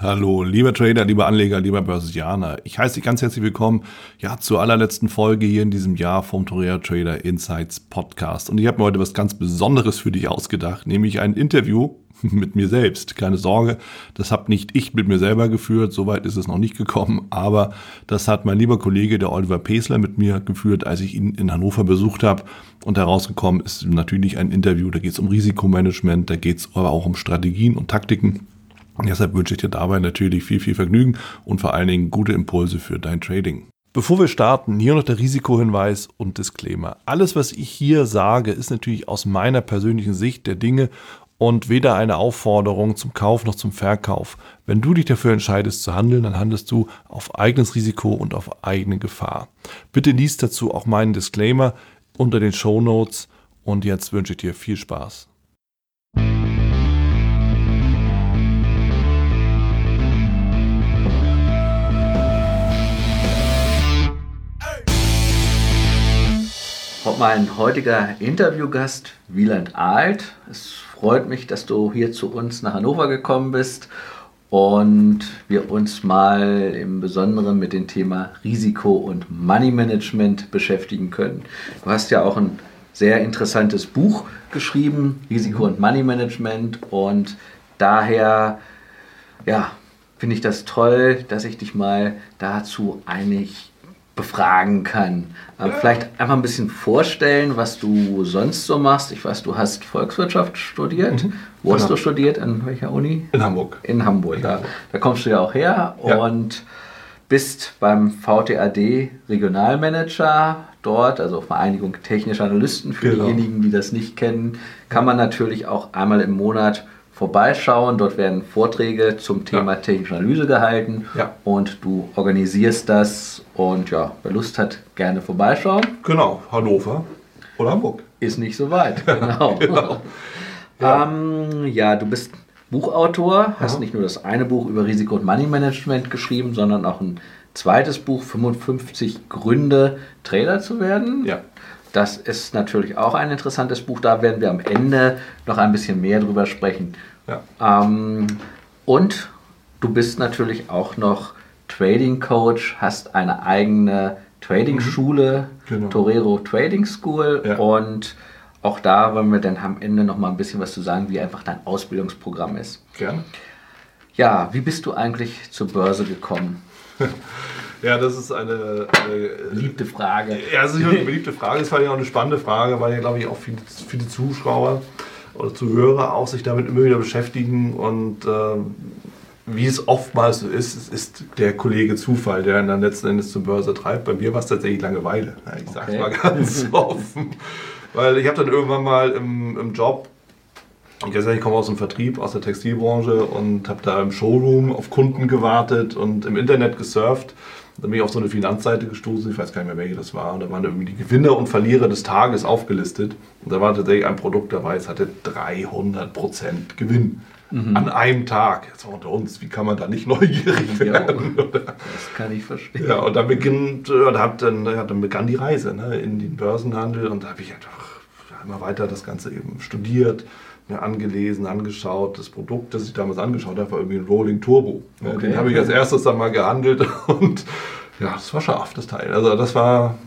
Hallo, lieber Trader, lieber Anleger, lieber Börsianer. Ich heiße dich ganz herzlich willkommen ja, zur allerletzten Folge hier in diesem Jahr vom Torrea Trader Insights Podcast. Und ich habe mir heute was ganz Besonderes für dich ausgedacht, nämlich ein Interview mit mir selbst. Keine Sorge, das habe nicht ich mit mir selber geführt, soweit ist es noch nicht gekommen, aber das hat mein lieber Kollege, der Oliver Pesler, mit mir geführt, als ich ihn in Hannover besucht habe. Und herausgekommen ist natürlich ein Interview, da geht es um Risikomanagement, da geht es aber auch um Strategien und Taktiken deshalb wünsche ich dir dabei natürlich viel, viel Vergnügen und vor allen Dingen gute Impulse für dein Trading. Bevor wir starten, hier noch der Risikohinweis und Disclaimer. Alles, was ich hier sage, ist natürlich aus meiner persönlichen Sicht der Dinge und weder eine Aufforderung zum Kauf noch zum Verkauf. Wenn du dich dafür entscheidest zu handeln, dann handelst du auf eigenes Risiko und auf eigene Gefahr. Bitte liest dazu auch meinen Disclaimer unter den Show Notes und jetzt wünsche ich dir viel Spaß. Mein heutiger Interviewgast, Wieland Alt. Es freut mich, dass du hier zu uns nach Hannover gekommen bist und wir uns mal im Besonderen mit dem Thema Risiko und Money Management beschäftigen können. Du hast ja auch ein sehr interessantes Buch geschrieben, Risiko und Money Management und daher ja, finde ich das toll, dass ich dich mal dazu einig befragen kann. Ja. Vielleicht einfach ein bisschen vorstellen, was du sonst so machst. Ich weiß, du hast Volkswirtschaft studiert. Mhm. Wo genau. hast du studiert? An welcher Uni? In Hamburg. In Hamburg, In da, Hamburg. da kommst du ja auch her ja. und bist beim VTAD Regionalmanager dort, also Vereinigung Technischer Analysten. Für genau. diejenigen, die das nicht kennen, kann man natürlich auch einmal im Monat vorbeischauen. Dort werden Vorträge zum Thema ja. technische Analyse gehalten ja. und du organisierst das und ja, wer Lust hat, gerne vorbeischauen. Genau, Hannover oder Hamburg. Ist nicht so weit, genau. genau. Ja. Ähm, ja, du bist Buchautor, hast Aha. nicht nur das eine Buch über Risiko- und Money-Management geschrieben, sondern auch ein zweites Buch, 55 Gründe, Trader zu werden. Ja. Das ist natürlich auch ein interessantes Buch. Da werden wir am Ende noch ein bisschen mehr drüber sprechen. Ja. Ähm, und du bist natürlich auch noch Trading Coach, hast eine eigene Trading-Schule, mhm. genau. Torero Trading School. Ja. Und auch da wollen wir dann am Ende noch mal ein bisschen was zu sagen, wie einfach dein Ausbildungsprogramm ist. Gerne. Ja, wie bist du eigentlich zur Börse gekommen? Ja, das ist eine, eine beliebte Frage. Ja, das ist eine beliebte Frage. Das war ja auch eine spannende Frage, weil ja, glaube ich, auch viele, viele Zuschauer oder Zuhörer auch sich damit immer wieder beschäftigen. Und äh, wie es oftmals so ist, ist der Kollege Zufall, der ihn dann letzten Endes zur Börse treibt. Bei mir war es tatsächlich Langeweile. Ich sage es mal ganz offen. Weil ich habe dann irgendwann mal im, im Job ich komme aus dem Vertrieb, aus der Textilbranche und habe da im Showroom auf Kunden gewartet und im Internet gesurft dann bin ich auf so eine Finanzseite gestoßen, ich weiß gar nicht mehr, welche das war. Und da waren irgendwie die Gewinner und Verlierer des Tages aufgelistet. Und da war tatsächlich ein Produkt dabei, es hatte 300% Gewinn. Mhm. An einem Tag. Jetzt mal unter uns, wie kann man da nicht neugierig werden? Ja, das kann ich verstehen. Ja, und dann, beginnt, äh, da dann, ja, dann begann die Reise ne, in den Börsenhandel und da habe ich einfach immer weiter das Ganze eben studiert mir angelesen, angeschaut. Das Produkt, das ich damals angeschaut habe, war irgendwie ein Rolling Turbo. Okay. Den habe ich als erstes dann mal gehandelt und ja, das war scharf, das Teil. Also das war,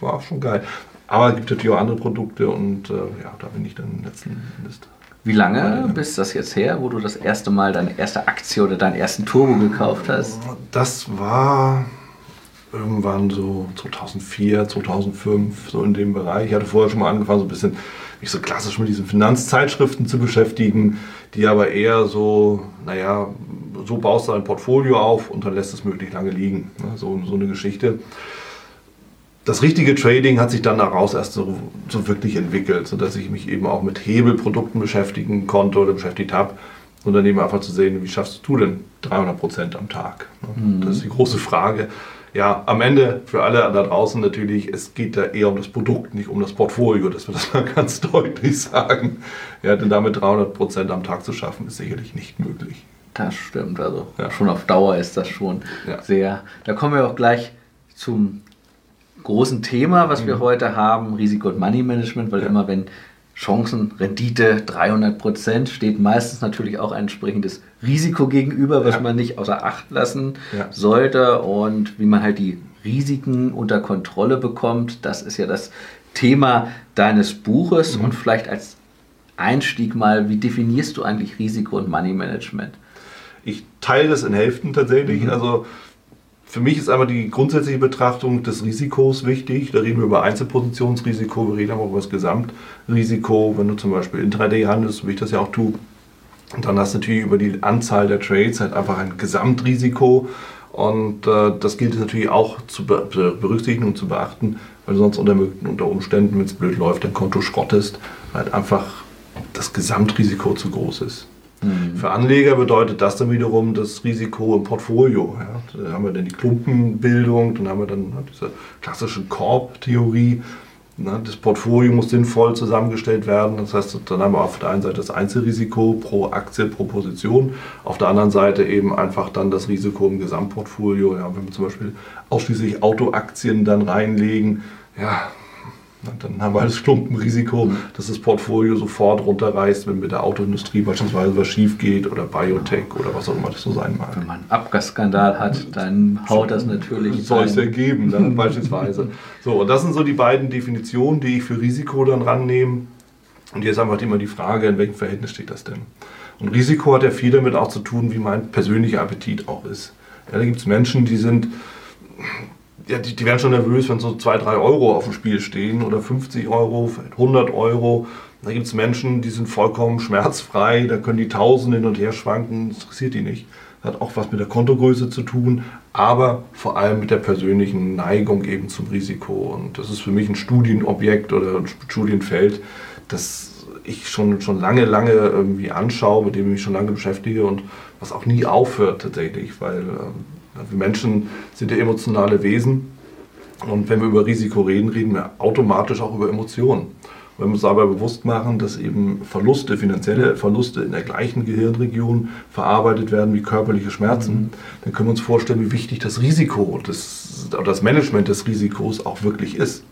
war schon geil. Aber es gibt natürlich auch andere Produkte und äh, ja, da bin ich dann letzten Endes. Wie lange bist das jetzt her, wo du das erste Mal deine erste Aktie oder deinen ersten Turbo gekauft hast? Das war irgendwann so 2004, 2005, so in dem Bereich. Ich hatte vorher schon mal angefangen, so ein bisschen mich so klassisch mit diesen Finanzzeitschriften zu beschäftigen, die aber eher so, naja, so baust du ein Portfolio auf und dann lässt es möglichst lange liegen. Ne? So, so eine Geschichte. Das richtige Trading hat sich dann daraus erst so, so wirklich entwickelt, sodass ich mich eben auch mit Hebelprodukten beschäftigen konnte oder beschäftigt habe. Und dann eben einfach zu sehen, wie schaffst du denn 300 Prozent am Tag? Ne? Mhm. Das ist die große Frage ja, am Ende für alle da draußen natürlich, es geht da eher um das Produkt, nicht um das Portfolio, dass wir das mal ganz deutlich sagen. Ja, denn damit 300 Prozent am Tag zu schaffen, ist sicherlich nicht möglich. Das stimmt, also ja. schon auf Dauer ist das schon ja. sehr. Da kommen wir auch gleich zum großen Thema, was mhm. wir heute haben, Risiko- und Money Management, weil ja. immer wenn Chancenrendite 300 Prozent steht meistens natürlich auch ein entsprechendes Risiko gegenüber, was ja. man nicht außer Acht lassen ja. sollte und wie man halt die Risiken unter Kontrolle bekommt. Das ist ja das Thema deines Buches mhm. und vielleicht als Einstieg mal, wie definierst du eigentlich Risiko und Money Management? Ich teile das in Hälften tatsächlich. Mhm. Also für mich ist einmal die grundsätzliche Betrachtung des Risikos wichtig. Da reden wir über Einzelpositionsrisiko, wir reden aber über das Gesamtrisiko. Wenn du zum Beispiel Intraday handelst, wie ich das ja auch tue, dann hast du natürlich über die Anzahl der Trades halt einfach ein Gesamtrisiko. Und äh, das gilt es natürlich auch zu be berücksichtigen und zu beachten, weil du sonst unter, unter Umständen, wenn es blöd läuft, dein Konto schrottest, halt einfach das Gesamtrisiko zu groß ist. Mhm. Für Anleger bedeutet das dann wiederum das Risiko im Portfolio. Ja. Da haben wir dann die Klumpenbildung, dann haben wir dann diese klassische Korb-Theorie. Das Portfolio muss sinnvoll zusammengestellt werden. Das heißt, dann haben wir auf der einen Seite das Einzelrisiko pro Aktie, pro Position, auf der anderen Seite eben einfach dann das Risiko im Gesamtportfolio. Ja, wenn wir zum Beispiel ausschließlich Autoaktien dann reinlegen, ja, dann haben wir das Klumpenrisiko, dass das Portfolio sofort runterreißt, wenn mit der Autoindustrie beispielsweise was schief geht oder Biotech oder was auch immer das so sein mag. Wenn man einen Abgasskandal hat, dann haut das natürlich. Soll es ergeben, ne? beispielsweise. So, und das sind so die beiden Definitionen, die ich für Risiko dann rannehme. Und jetzt einfach immer die Frage, in welchem Verhältnis steht das denn? Und Risiko hat ja viel damit auch zu tun, wie mein persönlicher Appetit auch ist. Ja, da gibt es Menschen, die sind ja, die, die, werden schon nervös, wenn so 2, 3 Euro auf dem Spiel stehen oder 50 Euro, 100 Euro. Da gibt es Menschen, die sind vollkommen schmerzfrei, da können die Tausende hin und her schwanken, das interessiert die nicht. Hat auch was mit der Kontogröße zu tun, aber vor allem mit der persönlichen Neigung eben zum Risiko. Und das ist für mich ein Studienobjekt oder ein Studienfeld, das ich schon, schon lange, lange irgendwie anschaue, mit dem ich mich schon lange beschäftige und was auch nie aufhört tatsächlich, weil ähm, wir Menschen sind ja emotionale Wesen und wenn wir über Risiko reden, reden wir automatisch auch über Emotionen. wenn wir uns aber bewusst machen, dass eben Verluste, finanzielle Verluste in der gleichen Gehirnregion verarbeitet werden wie körperliche Schmerzen, mhm. dann können wir uns vorstellen, wie wichtig das Risiko, das, das Management des Risikos auch wirklich ist.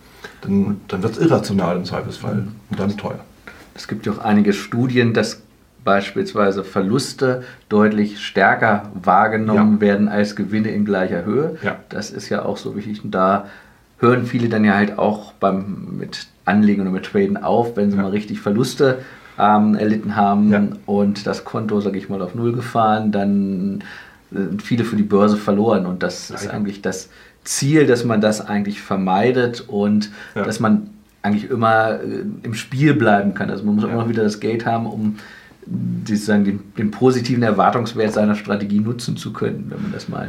Dann, dann wird es irrational im Zweifelsfall und dann teuer. Es gibt ja auch einige Studien, dass beispielsweise Verluste deutlich stärker wahrgenommen ja. werden als Gewinne in gleicher Höhe. Ja. Das ist ja auch so wichtig. Und da hören viele dann ja halt auch beim, mit Anlegen oder mit Traden auf, wenn sie ja. mal richtig Verluste ähm, erlitten haben und das Konto, sage ich mal, auf Null gefahren, dann sind viele für die Börse verloren. Und das ist eigentlich das Ziel, dass man das eigentlich vermeidet und dass man eigentlich immer äh, im Spiel bleiben kann. Also man muss ja. immer noch wieder das Geld haben, um sozusagen den, den positiven Erwartungswert seiner Strategie nutzen zu können, wenn man das mal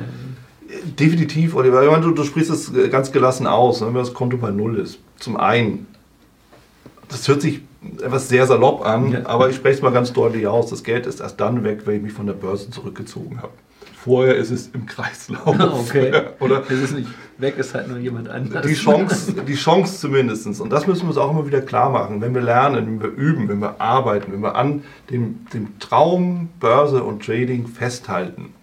Definitiv, Oliver. Du, du sprichst es ganz gelassen aus, ne, wenn das Konto bei Null ist. Zum einen, das hört sich etwas sehr salopp an, ja. aber ich spreche es mal ganz deutlich aus. Das Geld ist erst dann weg, wenn ich mich von der Börse zurückgezogen habe. Vorher ist es im Kreislauf. Okay. Oder es ist nicht weg, ist halt nur jemand anderes. Die Chance, die Chance zumindest. Und das müssen wir uns auch immer wieder klar machen. Wenn wir lernen, wenn wir üben, wenn wir arbeiten, wenn wir an dem, dem Traum Börse und Trading festhalten,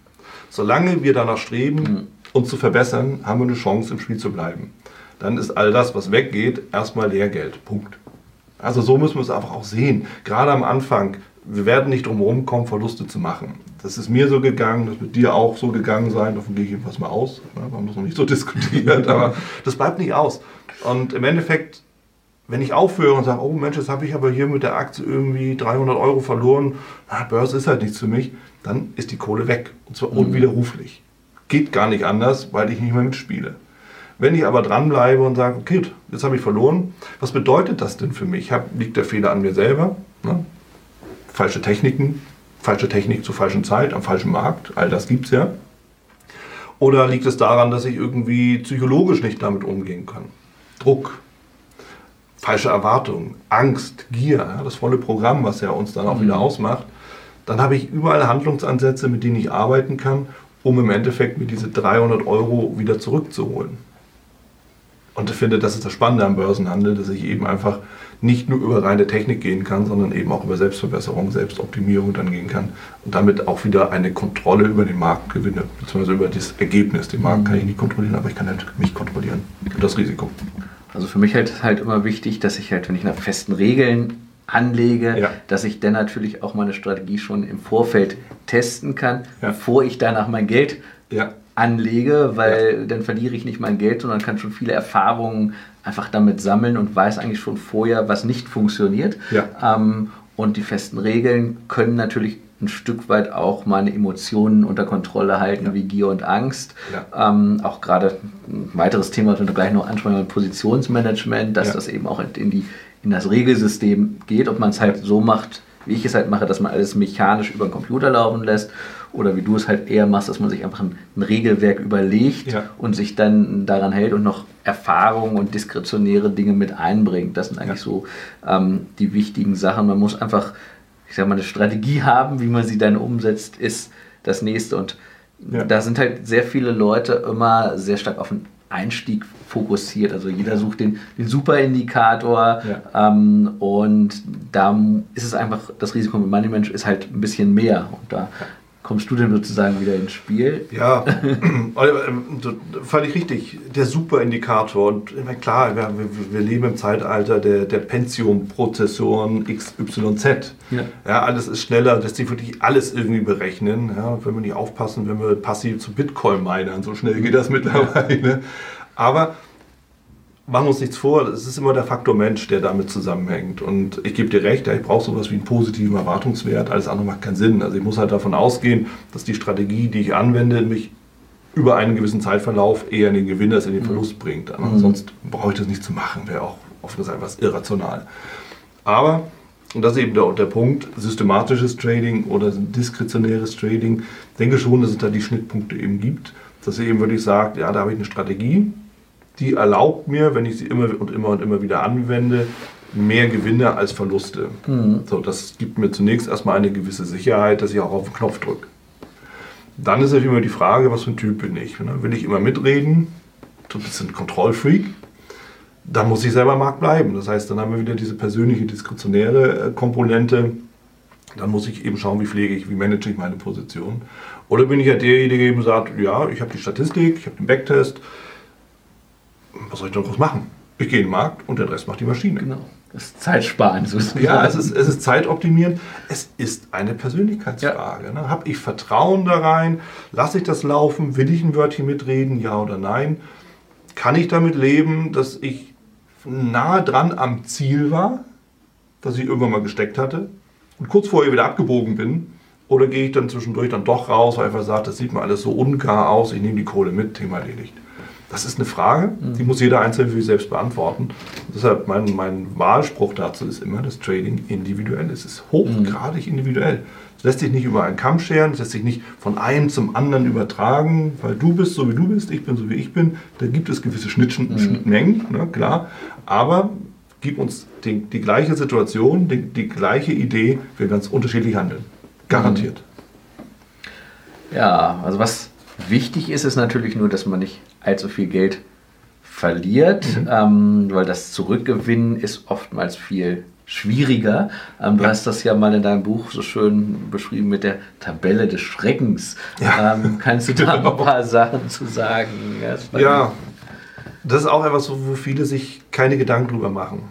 solange wir danach streben, mhm. uns zu verbessern, haben wir eine Chance, im Spiel zu bleiben. Dann ist all das, was weggeht, erstmal Lehrgeld. Punkt. Also so müssen wir es einfach auch sehen. Gerade am Anfang, wir werden nicht drum herum kommen, Verluste zu machen. Das ist mir so gegangen, das wird dir auch so gegangen sein, davon gehe ich jedenfalls mal aus. Wir haben das noch nicht so diskutiert, aber das bleibt nicht aus. Und im Endeffekt, wenn ich aufhöre und sage, oh Mensch, jetzt habe ich aber hier mit der Aktie irgendwie 300 Euro verloren, na, Börse ist halt nichts für mich, dann ist die Kohle weg. Und zwar mhm. unwiderruflich. Geht gar nicht anders, weil ich nicht mehr mitspiele. Wenn ich aber dranbleibe und sage, okay, jetzt habe ich verloren, was bedeutet das denn für mich? Hab, liegt der Fehler an mir selber? Ne? falsche Techniken, falsche Technik zur falschen Zeit, am falschen Markt, all das gibt es ja. Oder liegt es daran, dass ich irgendwie psychologisch nicht damit umgehen kann? Druck, falsche Erwartungen, Angst, Gier, ja, das volle Programm, was ja uns dann auch mhm. wieder ausmacht. Dann habe ich überall Handlungsansätze, mit denen ich arbeiten kann, um im Endeffekt mir diese 300 Euro wieder zurückzuholen. Und ich finde, das ist das Spannende am Börsenhandel, dass ich eben einfach nicht nur über reine Technik gehen kann, sondern eben auch über Selbstverbesserung, Selbstoptimierung dann gehen kann und damit auch wieder eine Kontrolle über den Markt gewinne, beziehungsweise über das Ergebnis. Den Markt kann ich nicht kontrollieren, aber ich kann halt mich kontrollieren und das Risiko. Also für mich halt ist halt immer wichtig, dass ich halt, wenn ich nach festen Regeln anlege, ja. dass ich dann natürlich auch meine Strategie schon im Vorfeld testen kann, ja. bevor ich danach mein Geld ja. anlege, weil dann verliere ich nicht mein Geld, sondern kann schon viele Erfahrungen einfach damit sammeln und weiß eigentlich schon vorher, was nicht funktioniert. Ähm, und die festen Regeln können natürlich ein Stück weit auch meine Emotionen unter Kontrolle halten, ja. wie Gier und Angst. Ja. Ähm, auch gerade ein weiteres Thema, das wir gleich noch ansprechen, Positionsmanagement, dass ja. das eben auch in, die, in das Regelsystem geht, ob man es halt so macht, wie ich es halt mache, dass man alles mechanisch über den Computer laufen lässt oder wie du es halt eher machst, dass man sich einfach ein, ein Regelwerk überlegt und sich dann daran hält und noch Erfahrungen und diskretionäre Dinge mit einbringt. Das sind eigentlich so ähm, die wichtigen Sachen. Man muss einfach ich sag mal, eine Strategie haben, wie man sie dann umsetzt, ist das nächste. Und ja. da sind halt sehr viele Leute immer sehr stark auf den Einstieg fokussiert. Also jeder sucht den, den Superindikator ja. ähm, und da ist es einfach, das Risiko mit Money Management ist halt ein bisschen mehr. Und da kommst du denn sozusagen wieder ins Spiel? Ja, ähm, völlig richtig. Der Superindikator. Und ich meine, klar, wir, wir, leben im Zeitalter der, der Pentium-Prozessoren XYZ. Ja. ja, alles ist schneller, lässt sich wirklich alles irgendwie berechnen. Ja, wenn wir nicht aufpassen, wenn wir passiv zu Bitcoin meinen, so schnell geht das mittlerweile. Aber machen wir uns nichts vor, es ist immer der Faktor Mensch, der damit zusammenhängt. Und ich gebe dir recht, ich brauche sowas wie einen positiven Erwartungswert, alles andere macht keinen Sinn. Also ich muss halt davon ausgehen, dass die Strategie, die ich anwende, mich über einen gewissen Zeitverlauf eher in den Gewinn als in den Verlust mhm. bringt. Mhm. Sonst brauche ich das nicht zu machen, wäre auch oft gesagt was irrational. Aber, und das ist eben der, der Punkt, systematisches Trading oder diskretionäres Trading, ich denke schon, dass es da die Schnittpunkte eben gibt, dass ihr eben wirklich sagt, ja, da habe ich eine Strategie, die erlaubt mir, wenn ich sie immer und immer und immer wieder anwende, mehr Gewinne als Verluste. Mhm. So, das gibt mir zunächst erstmal eine gewisse Sicherheit, dass ich auch auf den Knopf drücke. Dann ist natürlich immer die Frage, was für ein Typ bin ich. Ne? Will ich immer mitreden, so ein bisschen Kontrollfreak, dann muss ich selber Markt bleiben. Das heißt, dann haben wir wieder diese persönliche diskretionäre äh, Komponente. Dann muss ich eben schauen, wie pflege ich, wie manage ich meine Position. Oder bin ich ja derjenige, der eben sagt, ja, ich habe die Statistik, ich habe den Backtest, was soll ich denn groß machen? Ich gehe in den Markt und der Rest macht die Maschine. Genau. Das ist Zeitsparen sozusagen. Ja, es ist, es ist zeitoptimierend. Es ist eine Persönlichkeitsfrage. Ja. Ne? Habe ich Vertrauen da rein? Lasse ich das laufen? Will ich ein Wörtchen mitreden? Ja oder nein? Kann ich damit leben, dass ich nahe dran am Ziel war, das ich irgendwann mal gesteckt hatte und kurz vorher wieder abgebogen bin? Oder gehe ich dann zwischendurch dann doch raus, weil einfach sagt, das sieht mir alles so unklar aus, ich nehme die Kohle mit, Thema erledigt. Das ist eine Frage, die muss jeder Einzelne für sich selbst beantworten. Und deshalb mein, mein Wahlspruch dazu ist immer, dass Trading individuell ist. Es ist hochgradig individuell. Es lässt sich nicht über einen Kamm scheren, es lässt sich nicht von einem zum anderen übertragen, weil du bist so wie du bist, ich bin so wie ich bin. Da gibt es gewisse Schnittchen, mhm. Schnittmengen, ne, klar. Aber gib uns die, die gleiche Situation, die, die, gleiche Idee, wir ganz unterschiedlich handeln. Garantiert. Ja, also was wichtig ist, ist natürlich nur, dass man nicht allzu viel Geld verliert, mhm. ähm, weil das Zurückgewinnen ist oftmals viel schwieriger. Ähm, du ja. hast das ja mal in deinem Buch so schön beschrieben mit der Tabelle des Schreckens. Ja. Ähm, kannst du da genau. ein paar Sachen zu sagen? Ja, ja, das ist auch etwas, wo viele sich keine Gedanken drüber machen.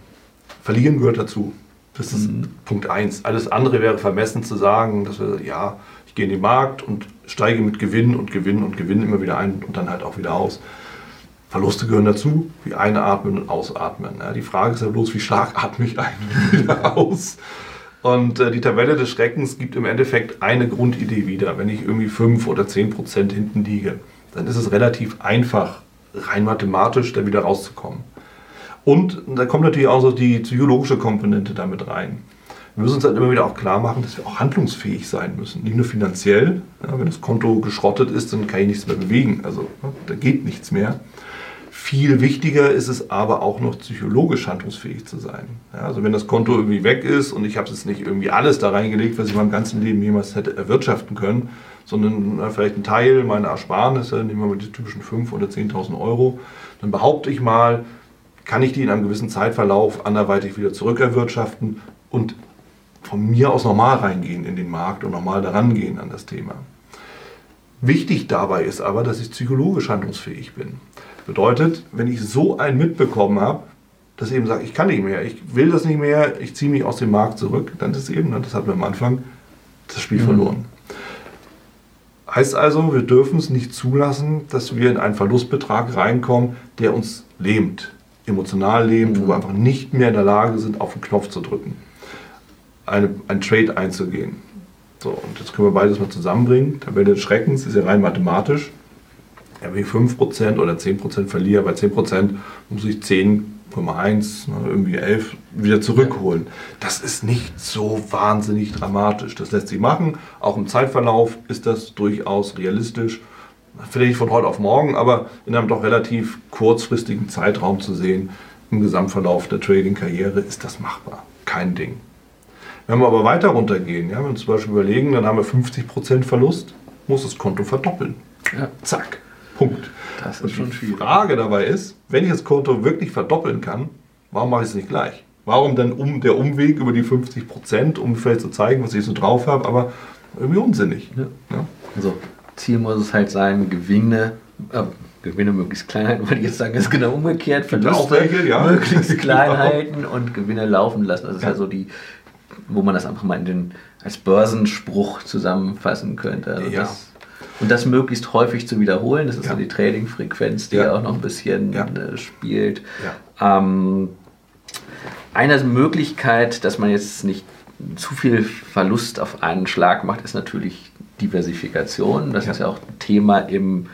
Verlieren gehört dazu. Das ist mhm. Punkt 1. Alles andere wäre vermessen zu sagen, dass wir, ja, ich gehe in den Markt und steige mit Gewinn und Gewinn und Gewinn immer wieder ein und dann halt auch wieder aus. Verluste gehören dazu, wie einatmen und ausatmen. Ja, die Frage ist ja bloß, wie stark atme ich ein und wieder aus. Und äh, die Tabelle des Schreckens gibt im Endeffekt eine Grundidee wieder. Wenn ich irgendwie 5 oder 10 Prozent hinten liege, dann ist es relativ einfach, rein mathematisch da wieder rauszukommen. Und da kommt natürlich auch so die psychologische Komponente damit rein. Wir müssen uns halt immer wieder auch klar machen, dass wir auch handlungsfähig sein müssen. Nicht nur finanziell. Ja, wenn das Konto geschrottet ist, dann kann ich nichts mehr bewegen. Also ja, da geht nichts mehr. Viel wichtiger ist es aber auch noch psychologisch handlungsfähig zu sein. Ja, also wenn das Konto irgendwie weg ist und ich habe es nicht irgendwie alles da reingelegt, was ich meinem ganzen Leben jemals hätte erwirtschaften können, sondern na, vielleicht ein Teil meiner Ersparnisse, nehmen wir mal die typischen 5.000 oder 10.000 Euro, dann behaupte ich mal, kann ich die in einem gewissen Zeitverlauf anderweitig wieder zurückerwirtschaften und von mir aus normal reingehen in den Markt und normal daran gehen an das Thema. Wichtig dabei ist aber, dass ich psychologisch handlungsfähig bin. Bedeutet, wenn ich so einen mitbekommen habe, dass ich eben sage, ich kann nicht mehr, ich will das nicht mehr, ich ziehe mich aus dem Markt zurück, dann ist eben, das hatten wir am Anfang, das Spiel mhm. verloren. Heißt also, wir dürfen es nicht zulassen, dass wir in einen Verlustbetrag reinkommen, der uns lähmt, emotional lähmt, mhm. wo wir einfach nicht mehr in der Lage sind, auf den Knopf zu drücken, eine, einen Trade einzugehen. So, und jetzt können wir beides mal zusammenbringen. Tabelle des Schreckens ist ja rein mathematisch. Ja, wenn ich 5% oder 10% verliere, bei 10% muss ich 10 1,1, ne, irgendwie 11 wieder zurückholen. Das ist nicht so wahnsinnig dramatisch. Das lässt sich machen. Auch im Zeitverlauf ist das durchaus realistisch. Vielleicht nicht von heute auf morgen, aber in einem doch relativ kurzfristigen Zeitraum zu sehen, im Gesamtverlauf der Trading-Karriere ist das machbar. Kein Ding. Wenn wir aber weiter runtergehen, ja, wenn wir zum Beispiel überlegen, dann haben wir 50% Verlust, muss das Konto verdoppeln. Ja. Zack. Punkt. Das ist schon schwierig. Die Frage dabei ist, wenn ich das Konto wirklich verdoppeln kann, warum mache ich es nicht gleich? Warum dann um der Umweg über die 50 Prozent, um vielleicht zu zeigen, was ich so drauf habe, aber irgendwie unsinnig. Ja. Ja. Also Ziel muss es halt sein, Gewinne, äh, Gewinne möglichst klein halten, würde ich jetzt sagen, ist genau umgekehrt. Verluste ja. möglichst klein genau. halten und Gewinne laufen lassen. Das ist ja. halt so die, wo man das einfach mal in den, als Börsenspruch zusammenfassen könnte. Also ja. Das, und das möglichst häufig zu wiederholen, das ist ja, so die Trading-Frequenz, die ja. auch noch ein bisschen äh, spielt. Ähm, eine Möglichkeit, dass man jetzt nicht zu viel Verlust auf einen Schlag macht, ist natürlich Diversifikation. Das ist ja auch ein Thema im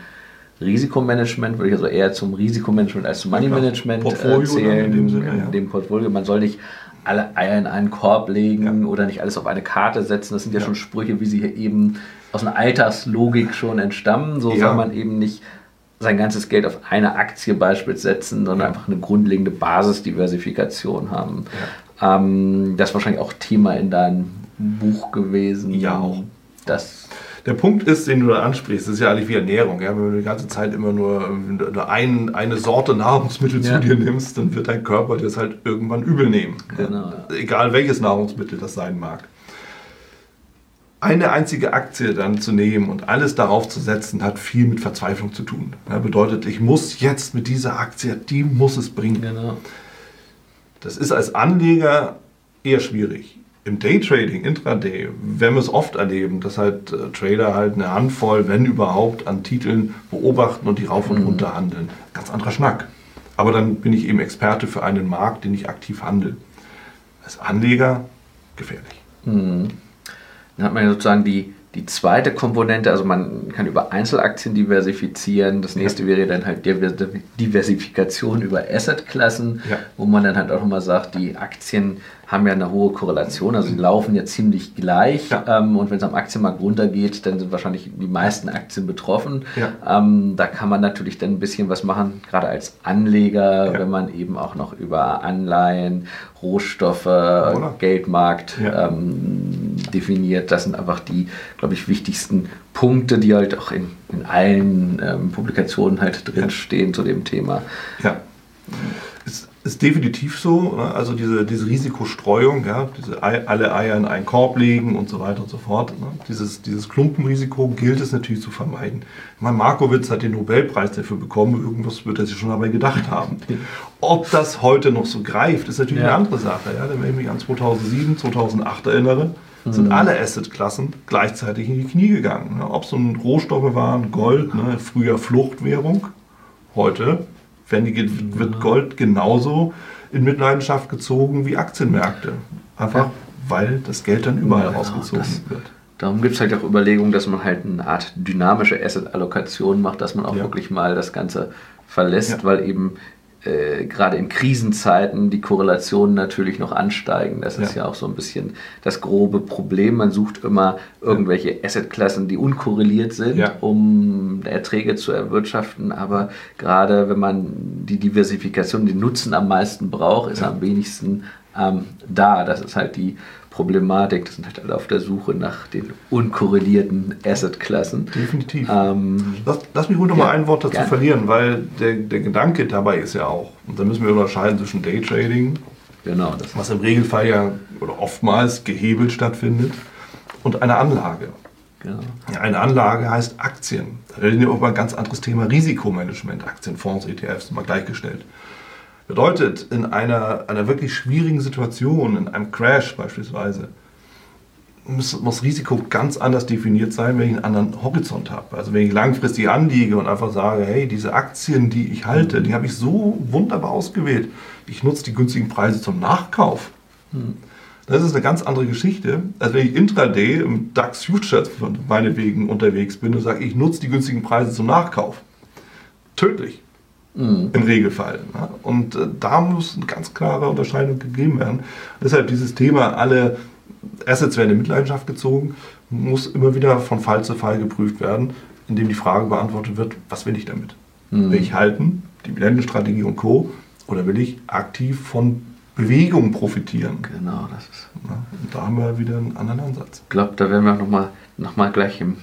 Risikomanagement, würde ich also eher zum Risikomanagement als zum Money-Management äh, zählen. In dem, Sinne, in dem Portfolio. Man soll nicht alle Eier in einen Korb legen ja. oder nicht alles auf eine Karte setzen. Das sind ja, ja, schon Sprüche, wie sie hier eben aus einer Alterslogik schon entstammen. So ja. soll man eben nicht sein ganzes Geld auf eine Aktie beispielsweise setzen, sondern einfach eine grundlegende Basisdiversifikation haben. Ähm, das ist wahrscheinlich auch Thema in deinem Buch gewesen. Ja, auch. Das der Punkt ist, den du da ansprichst, ist ja eigentlich wie Ernährung. Ja? Wenn du die ganze Zeit immer nur, ein, eine Sorte Nahrungsmittel ja. zu dir nimmst, dann wird dein Körper dir das halt irgendwann übel nehmen. Genau, ja. Egal welches Nahrungsmittel das sein mag. Eine einzige Aktie dann zu nehmen und alles darauf zu setzen, hat viel mit Verzweiflung zu tun. Ja, bedeutet, ich muss jetzt mit dieser Aktie, die muss es bringen. Genau. Das ist als Anleger eher schwierig im Daytrading, Intraday, werden wir es oft erleben, dass halt äh, Trader halt eine Handvoll, wenn überhaupt, an Titeln beobachten und die rauf und mhm. runter handeln. Ganz anderer Schnack. Aber dann bin ich eben Experte für einen Markt, den ich aktiv handle. Als Anleger gefährlich. Mhm. Dann hat man ja sozusagen die, die zweite Komponente, also man kann über Einzelaktien diversifizieren. Das nächste ja. wäre dann halt Diversifikation über Assetklassen, ja. wo man dann halt auch nochmal sagt, die Aktien haben ja eine hohe Korrelation, also sie laufen ja ziemlich gleich. Ja. Ähm, und wenn es am Aktienmarkt runtergeht, dann sind wahrscheinlich die meisten Aktien betroffen. Ähm, da kann man natürlich dann ein bisschen was machen, gerade als Anleger, wenn man eben auch noch über Anleihen, Rohstoffe, Oder? Geldmarkt ähm, definiert. Das sind einfach die, glaube ich, wichtigsten Punkte, die halt auch in, in allen ähm, Publikationen halt drinstehen ja. zu dem Thema. Ja. Ist, definitiv so. Ne? Also diese, diese Risikostreuung, ja, diese Ei, alle Eier in einen Korb legen und so weiter und so fort. Ne? Dieses, dieses Klumpenrisiko gilt es natürlich zu vermeiden. Ich meine, Markowitz hat den Nobelpreis dafür bekommen. Irgendwas wird er sich schon dabei gedacht haben. Ob das heute noch so greift, ist natürlich ja. eine andere Sache. Ja? Wenn ich mich an 2007, 2008 erinnere, sind mhm. alle Assetklassen gleichzeitig in die Knie gegangen. Ne? Ob es nun Rohstoffe waren, Gold, ne? früher Fluchtwährung, heute wird Gold genauso in Mitleidenschaft gezogen wie Aktienmärkte. Einfach ja. weil das Geld dann überall ja, rausgezogen das, wird. Darum gibt es halt auch Überlegungen, dass man halt eine Art dynamische Asset-Allokation macht, dass man auch ja. wirklich mal das Ganze verlässt, weil eben äh, gerade in Krisenzeiten die Korrelationen natürlich noch ansteigen. Das ja. ist ja auch so ein bisschen das grobe Problem. Man sucht immer irgendwelche Assetklassen, die unkorreliert sind, ja. um Erträge zu erwirtschaften. Aber gerade wenn man die Diversifikation, den Nutzen am meisten braucht, ist ja. am wenigsten ähm, da. Das ist halt die Problematik. Das sind halt alle auf der Suche nach den unkorrelierten Assetklassen. Definitiv. Ähm, lass, lass, mich ruhig noch ja, mal ein Wort dazu gerne. verlieren, weil der, der Gedanke dabei ist ja auch, und da müssen wir unterscheiden zwischen Daytrading, genau, was im Regelfall ja oder oftmals gehebelt stattfindet, und einer Anlage. Genau. Eine Anlage heißt Aktien. Da reden wir über ein ganz anderes Thema Risikomanagement. Aktienfonds, ETFs, mal gleichgestellt. Bedeutet, in einer, einer wirklich schwierigen Situation, in einem Crash beispielsweise, muss, muss Risiko ganz anders definiert sein, wenn ich einen anderen Horizont habe. Also wenn ich langfristig anliege und einfach sage, hey, diese Aktien, die ich halte, die habe ich so wunderbar ausgewählt. Ich nutze die günstigen Preise zum Nachkauf. Das ist eine ganz andere Geschichte, als wenn ich intraday im DAX Futures meinetwegen unterwegs bin und sage, ich nutze die günstigen Preise zum Nachkauf. Tödlich. Mhm. Im Regelfall. Und äh, da muss eine ganz klare Unterscheidung gegeben werden. Deshalb dieses Thema, alle Assets werden in Mitleidenschaft gezogen, muss immer wieder von Fall zu Fall geprüft werden, indem die Frage beantwortet wird, was will ich damit? Mhm. Will ich halten, Dividendenstrategie und Co. oder will ich aktiv von Bewegung profitieren? Genau, das ist. Ja, und da haben wir wieder einen anderen Ansatz. Ich glaube, da werden wir nochmal noch mal gleich im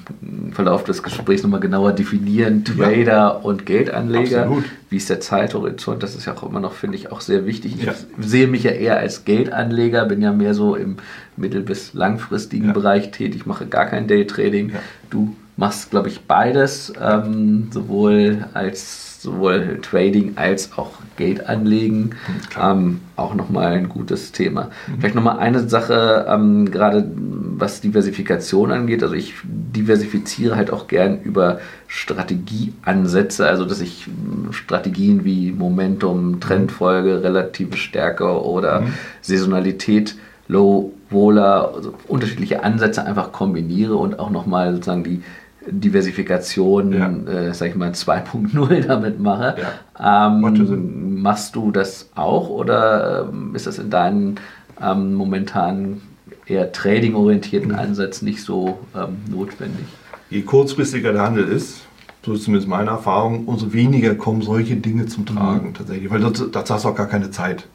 Verlauf des Gesprächs nochmal genauer definieren, Trader ja. und Geldanleger. Absolut. Wie ist der Zeithorizont? Das ist ja auch immer noch, finde ich, auch sehr wichtig. Ich ja. sehe mich ja eher als Geldanleger, bin ja mehr so im mittel- bis langfristigen. Bereich tätig, mache gar kein Daytrading. Du machst, glaube ich, beides, ähm, sowohl als sowohl Trading als auch Geld anlegen. Ähm, auch nochmal ein gutes Thema. Mhm. Vielleicht nochmal eine Sache, ähm, gerade was Diversifikation angeht. Also ich diversifiziere halt auch gern über Strategieansätze, also dass ich hm, Strategien wie Momentum, Trendfolge, relative Stärke oder mhm. Saisonalität, Low Wohler, also unterschiedliche Ansätze einfach kombiniere und auch nochmal sozusagen die Diversifikation, ja. äh, sag ich mal, 2.0 damit mache. Ja. Ähm, machst du das auch oder ähm, ist das in deinen ähm, momentanen eher trading-orientierten Ansätzen nicht so ähm, notwendig? Je kurzfristiger der Handel ist, so ist zumindest meine Erfahrung, umso weniger kommen solche Dinge zum Tragen mhm. tatsächlich, weil dazu, dazu hast du auch gar keine Zeit.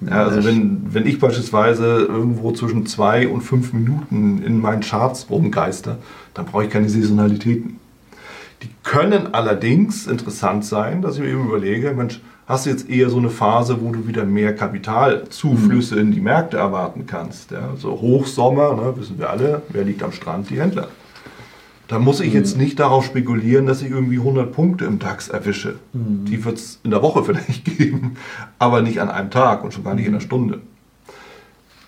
Ja, also wenn, wenn ich beispielsweise irgendwo zwischen zwei und fünf Minuten in meinen Charts rumgeister, dann brauche ich keine Saisonalitäten. Die können allerdings interessant sein, dass ich mir eben überlege, Mensch, hast du jetzt eher so eine Phase, wo du wieder mehr Kapitalzuflüsse mhm. in die Märkte erwarten kannst. Ja, so Hochsommer, ne, wissen wir alle, wer liegt am Strand? Die Händler. Da muss ich jetzt mhm. nicht darauf spekulieren, dass ich irgendwie 100 Punkte im DAX erwische. Mhm. Die wird es in der Woche vielleicht geben, aber nicht an einem Tag und schon gar nicht in einer mhm. Stunde.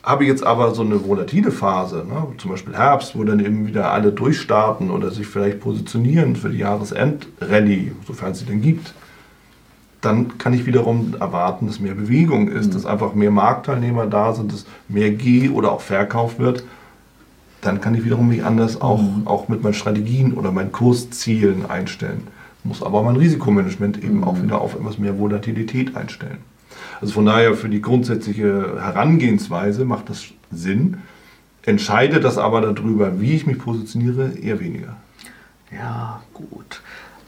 Habe ich jetzt aber so eine volatile Phase, ne, zum Beispiel Herbst, wo dann eben wieder alle durchstarten oder sich vielleicht positionieren für die Jahresendrallye, sofern es sie denn gibt, dann kann ich wiederum erwarten, dass mehr Bewegung ist, mhm. dass einfach mehr Marktteilnehmer da sind, dass mehr Geh- oder auch verkauft wird dann kann ich wiederum mich anders auch, mhm. auch mit meinen Strategien oder meinen Kurszielen einstellen. Muss aber mein Risikomanagement eben mhm. auch wieder auf etwas mehr Volatilität einstellen. Also von daher für die grundsätzliche Herangehensweise macht das Sinn. Entscheide das aber darüber, wie ich mich positioniere, eher weniger. Ja, gut.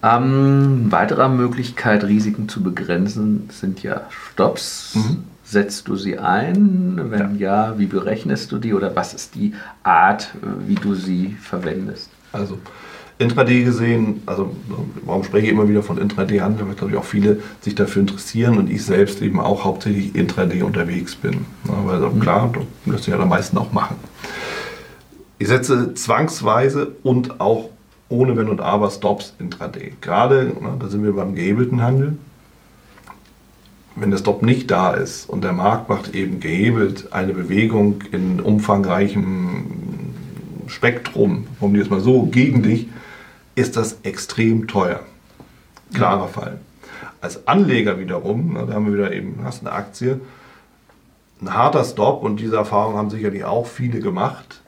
Ähm, weitere Möglichkeit, Risiken zu begrenzen, sind ja Stops. Mhm. Setzt du sie ein? Wenn ja. ja, wie berechnest du die oder was ist die Art, wie du sie verwendest? Also Intraday gesehen, also warum spreche ich immer wieder von Intraday-Handel, weil glaube ich auch viele sich dafür interessieren und ich selbst eben auch hauptsächlich Intraday unterwegs bin. Ja, weil mhm. klar, das lässt sich ja am meisten auch machen. Ich setze zwangsweise und auch ohne Wenn und Aber Stops Intraday. Gerade, da sind wir beim gehebelten Handel, wenn der Stop nicht da ist und der Markt macht eben gehebelt eine Bewegung in umfangreichem Spektrum, um wir es mal so, gegen dich, ist das extrem teuer. Klarer ja. Fall. Als Anleger wiederum, da haben wir wieder eben, hast eine Aktie, ein harter Stop und diese Erfahrung haben sicherlich auch viele gemacht,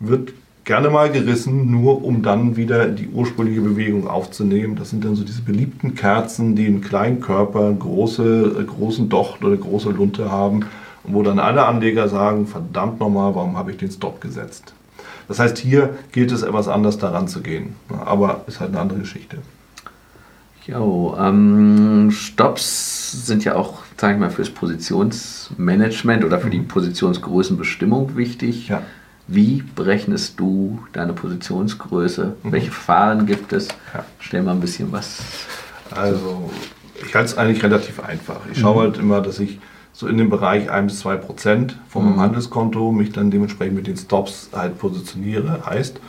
wird gerne mal gerissen, nur um dann wieder die ursprüngliche Bewegung aufzunehmen. Das sind dann so diese beliebten Kerzen, die einen kleinen Körper, große, äh, großen Docht oder große Lunte haben und wo dann alle Anleger sagen, verdammt nochmal, warum habe ich den Stop gesetzt? Das heißt, hier gilt es etwas anders daran zu gehen. Aber ist halt eine andere Geschichte. Jo, ähm, Stops sind ja auch, sage ich mal, fürs Positionsmanagement oder für die mhm. Positionsgrößenbestimmung wichtig. Ja. Wie berechnest du deine Positionsgröße? Mhm. Welche Verfahren gibt es? Ja. Stell mal ein bisschen was. Also, ich halte es eigentlich relativ einfach. Ich schaue mhm. halt immer, dass ich so in dem Bereich 1 bis 2 Prozent von meinem mhm. Handelskonto mich dann dementsprechend mit den Stops halt positioniere. Heißt,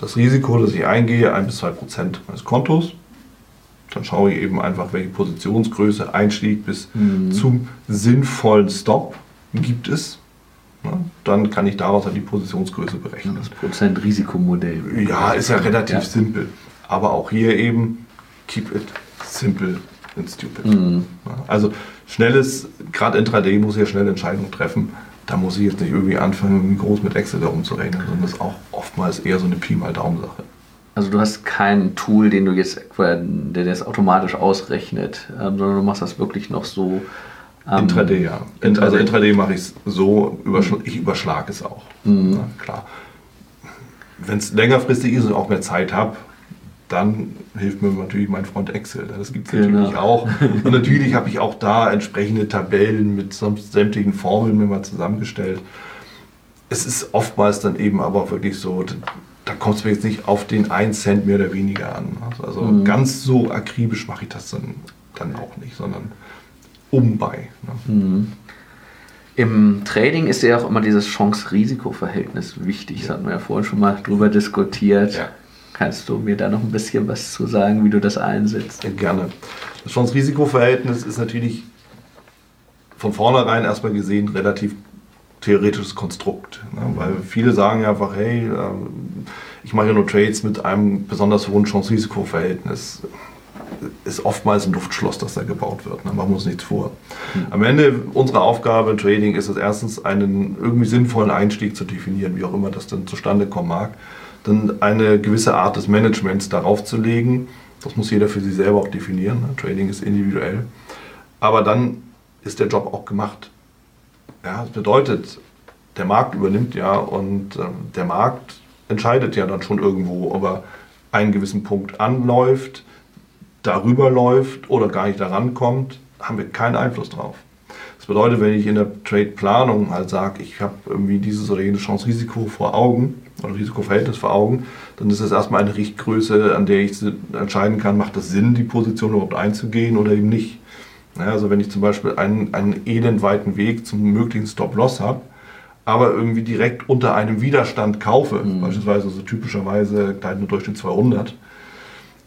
das Risiko, das ich eingehe, 1 bis 2 Prozent meines Kontos. Dann schaue ich eben einfach, welche Positionsgröße, Einstieg bis mhm. zum sinnvollen Stop gibt es. Ja, dann kann ich daraus halt die Positionsgröße berechnen. Das Prozent-Risikomodell. Ja, ist ja relativ ja. simpel. Aber auch hier eben, keep it simple and stupid. Mhm. Also schnelles, gerade Intraday muss ich ja schnell Entscheidungen treffen. Da muss ich jetzt nicht irgendwie anfangen, groß mit Excel darum zu rechnen, sondern das ist auch oftmals eher so eine Pi mal Daumen-Sache. Also du hast kein Tool, den du jetzt, der das automatisch ausrechnet, ähm, sondern du machst das wirklich noch so. Ähm, Intraday, ja. Intraday. Also Intraday mache ich es so, überschl mhm. ich überschlage es auch. Mhm. Ja, klar. Wenn es längerfristig ist und auch mehr Zeit habe, dann hilft mir natürlich mein Freund Excel. Das gibt es genau. natürlich auch. Und natürlich habe ich auch da entsprechende Tabellen mit sämtlichen Formeln mir mal zusammengestellt. Es ist oftmals dann eben aber wirklich so, da kommt es mir jetzt nicht auf den 1 Cent mehr oder weniger an. Also mhm. ganz so akribisch mache ich das dann, dann auch nicht, sondern um bei. Ne? Mhm. Im Trading ist ja auch immer dieses Chance-Risiko-Verhältnis wichtig. Das hatten wir ja vorhin schon mal drüber diskutiert. Ja. Kannst du mir da noch ein bisschen was zu sagen, wie du das einsetzt? Gerne. Das Chance-Risiko-Verhältnis ist natürlich von vornherein erstmal gesehen relativ theoretisches Konstrukt. Ne? Weil viele sagen ja einfach, hey, ähm, ich mache ja nur Trades mit einem besonders hohen Chance-Risiko-Verhältnis. Ist oftmals ein Luftschloss, das da gebaut wird. Ne? Machen wir uns nichts vor. Mhm. Am Ende unserer Aufgabe im Trading ist es erstens, einen irgendwie sinnvollen Einstieg zu definieren, wie auch immer das dann zustande kommen mag dann eine gewisse Art des Managements darauf zu legen. Das muss jeder für sich selber auch definieren. Ne? Trading ist individuell. Aber dann ist der Job auch gemacht. Ja, das bedeutet, der Markt übernimmt ja und äh, der Markt entscheidet ja dann schon irgendwo, ob er einen gewissen Punkt anläuft, darüber läuft oder gar nicht daran kommt, haben wir keinen Einfluss drauf. Das bedeutet, wenn ich in der Trade-Planung halt sage, ich habe irgendwie dieses oder jenes Chance-Risiko vor Augen, oder Risikoverhältnis vor Augen, dann ist das erstmal eine Richtgröße, an der ich entscheiden kann, macht es Sinn, die Position überhaupt einzugehen oder eben nicht. Ja, also wenn ich zum Beispiel einen, einen elendweiten Weg zum möglichen Stop-Loss habe, aber irgendwie direkt unter einem Widerstand kaufe, mhm. beispielsweise so typischerweise Gleitende Durchschnitt 200,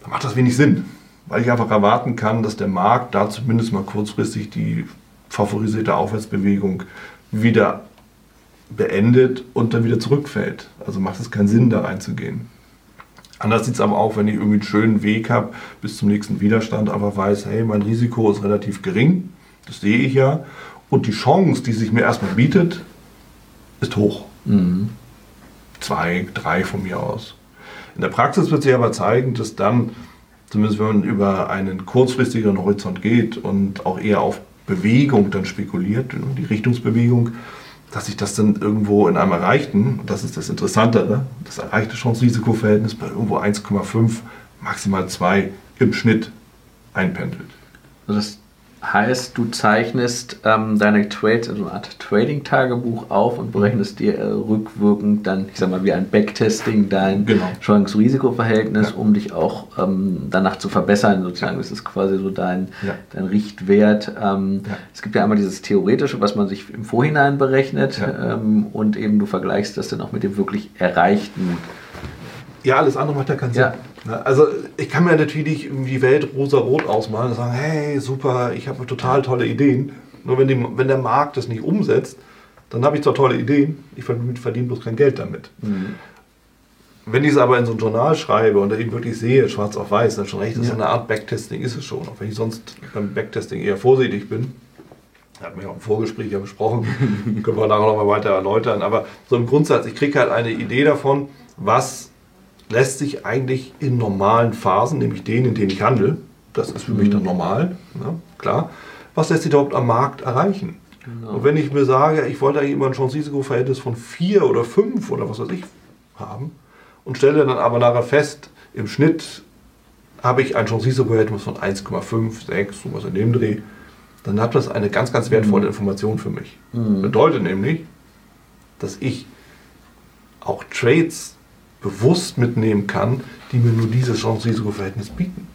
dann macht das wenig Sinn, weil ich einfach erwarten kann, dass der Markt da zumindest mal kurzfristig die favorisierte Aufwärtsbewegung wieder beendet und dann wieder zurückfällt. Also macht es keinen Sinn, da reinzugehen. Anders sieht es aber auch, wenn ich irgendwie einen schönen Weg habe bis zum nächsten Widerstand, aber weiß, hey, mein Risiko ist relativ gering, das sehe ich ja, und die Chance, die sich mir erstmal bietet, ist hoch. Mhm. Zwei, drei von mir aus. In der Praxis wird sich aber zeigen, dass dann, zumindest wenn man über einen kurzfristigeren Horizont geht und auch eher auf Bewegung dann spekuliert, die Richtungsbewegung, dass ich das dann irgendwo in einem erreichten, und das ist das Interessantere, das erreichte Chance-Risiko-Verhältnis bei irgendwo 1,5, maximal 2 im Schnitt einpendelt. Also das Heißt, du zeichnest ähm, deine Trades, also eine Art Trading-Tagebuch auf und berechnest dir äh, rückwirkend dann, ich sag mal, wie ein Backtesting dein genau. Chance-Risiko-Verhältnis, ja. um dich auch ähm, danach zu verbessern, sozusagen. Das ist quasi so dein, ja. dein Richtwert. Ähm. Es gibt ja einmal dieses Theoretische, was man sich im Vorhinein berechnet ähm, und eben du vergleichst das dann auch mit dem wirklich Erreichten. Ja, alles andere macht ja keinen Sinn. Also ich kann mir natürlich die Welt rosa-rot ausmalen und sagen, hey, super, ich habe total tolle Ideen. Nur wenn, die, wenn der Markt das nicht umsetzt, dann habe ich zwar tolle Ideen, ich verdiene bloß kein Geld damit. Mhm. Wenn ich es aber in so ein Journal schreibe und eben wirklich sehe, schwarz auf weiß, dann schon recht, das ja. ist eine Art Backtesting, ist es schon. Auch wenn ich sonst beim Backtesting eher vorsichtig bin. Hat mich auch im Vorgespräch ja besprochen, können wir nachher nochmal weiter erläutern. Aber so im Grundsatz, ich kriege halt eine Idee davon, was lässt sich eigentlich in normalen Phasen, nämlich denen, in denen ich handle, das ist für mhm. mich dann normal, ne, klar, was lässt sich überhaupt am Markt erreichen? Genau. Und wenn ich mir sage, ich wollte eigentlich immer ein Chance-Risiko-Verhältnis von 4 oder 5 oder was weiß ich haben und stelle dann aber nachher fest, im Schnitt habe ich ein Chance-Risiko-Verhältnis von 1,5, 6, sowas in dem Dreh, dann hat das eine ganz, ganz wertvolle mhm. Information für mich. Mhm. Bedeutet nämlich, dass ich auch Trades bewusst mitnehmen kann, die mir nur dieses Chance-Risiko-Verhältnis bieten.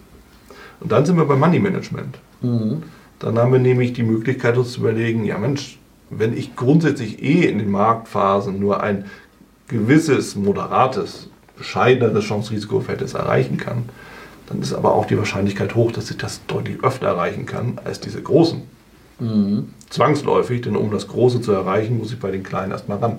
Und dann sind wir beim Money Management. Mhm. Dann haben wir nämlich die Möglichkeit, uns zu überlegen, ja Mensch, wenn ich grundsätzlich eh in den Marktphasen nur ein gewisses, moderates, bescheideneres Chance-Risiko-Verhältnis erreichen kann, dann ist aber auch die Wahrscheinlichkeit hoch, dass ich das deutlich öfter erreichen kann als diese großen. Mhm. Zwangsläufig, denn um das Große zu erreichen, muss ich bei den Kleinen erstmal ran.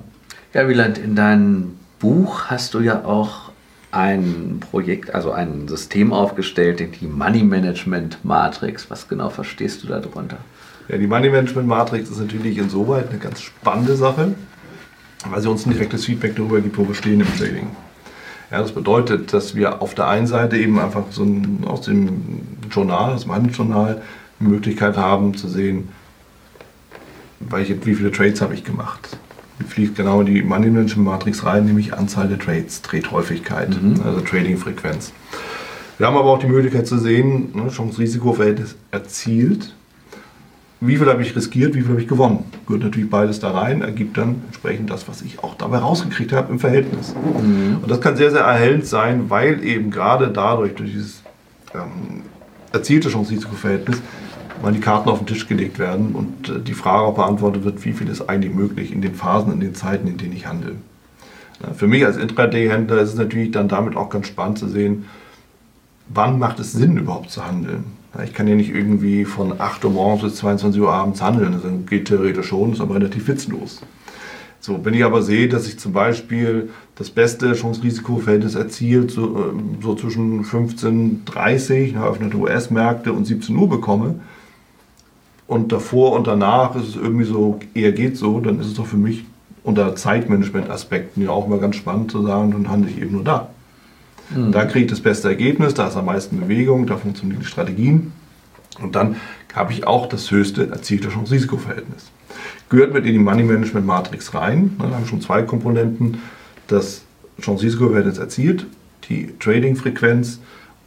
Ja, Wieland, in deinem Buch hast du ja auch ein Projekt, also ein System aufgestellt, die Money Management Matrix. Was genau verstehst du darunter? Ja, die Money Management Matrix ist natürlich insoweit eine ganz spannende Sache, weil sie uns ein direktes Feedback darüber gibt, wo wir stehen im Trading. Ja, das bedeutet, dass wir auf der einen Seite eben einfach so ein, aus dem Journal, aus meinem Journal, eine Möglichkeit haben zu sehen, welche, wie viele Trades habe ich gemacht. Fließt genau in die Money Management Matrix rein, nämlich Anzahl der Trades, Trade-Häufigkeit, mhm. also Trading-Frequenz. Wir haben aber auch die Möglichkeit zu sehen, ne, Chance-Risiko-Verhältnis erzielt wie viel habe ich riskiert, wie viel habe ich gewonnen. Gehört natürlich beides da rein, ergibt dann entsprechend das, was ich auch dabei rausgekriegt habe im Verhältnis. Mhm. Und das kann sehr, sehr erhellend sein, weil eben gerade dadurch, durch dieses ähm, erzielte Chance-Risiko-Verhältnis, mal die Karten auf den Tisch gelegt werden und äh, die Frage auch beantwortet wird, wie viel ist eigentlich möglich in den Phasen, in den Zeiten, in denen ich handle. Für mich als Intraday-Händler ist es natürlich dann damit auch ganz spannend zu sehen, wann macht es Sinn überhaupt zu handeln. Ich kann ja nicht irgendwie von 8 Uhr morgens bis 22 Uhr abends handeln. Das geht theoretisch schon, ist aber relativ witzlos. So, wenn ich aber sehe, dass ich zum Beispiel das beste Chance-Risiko-Verhältnis erzielt, so, ähm, so zwischen 15.30 Uhr, eröffnete US-Märkte und 17 Uhr bekomme, und davor und danach ist es irgendwie so, eher geht so, dann ist es doch für mich unter Zeitmanagement-Aspekten ja auch mal ganz spannend zu sagen, dann handle ich eben nur da. Mhm. Da kriege ich das beste Ergebnis, da ist am meisten Bewegung, da funktionieren die Strategien. Und dann habe ich auch das höchste erzielte Chance-Risiko-Verhältnis. Gehört mit in die Money Management Matrix rein. Da haben wir schon zwei Komponenten. Das Chance-Risiko-Verhältnis erzielt, die Trading-Frequenz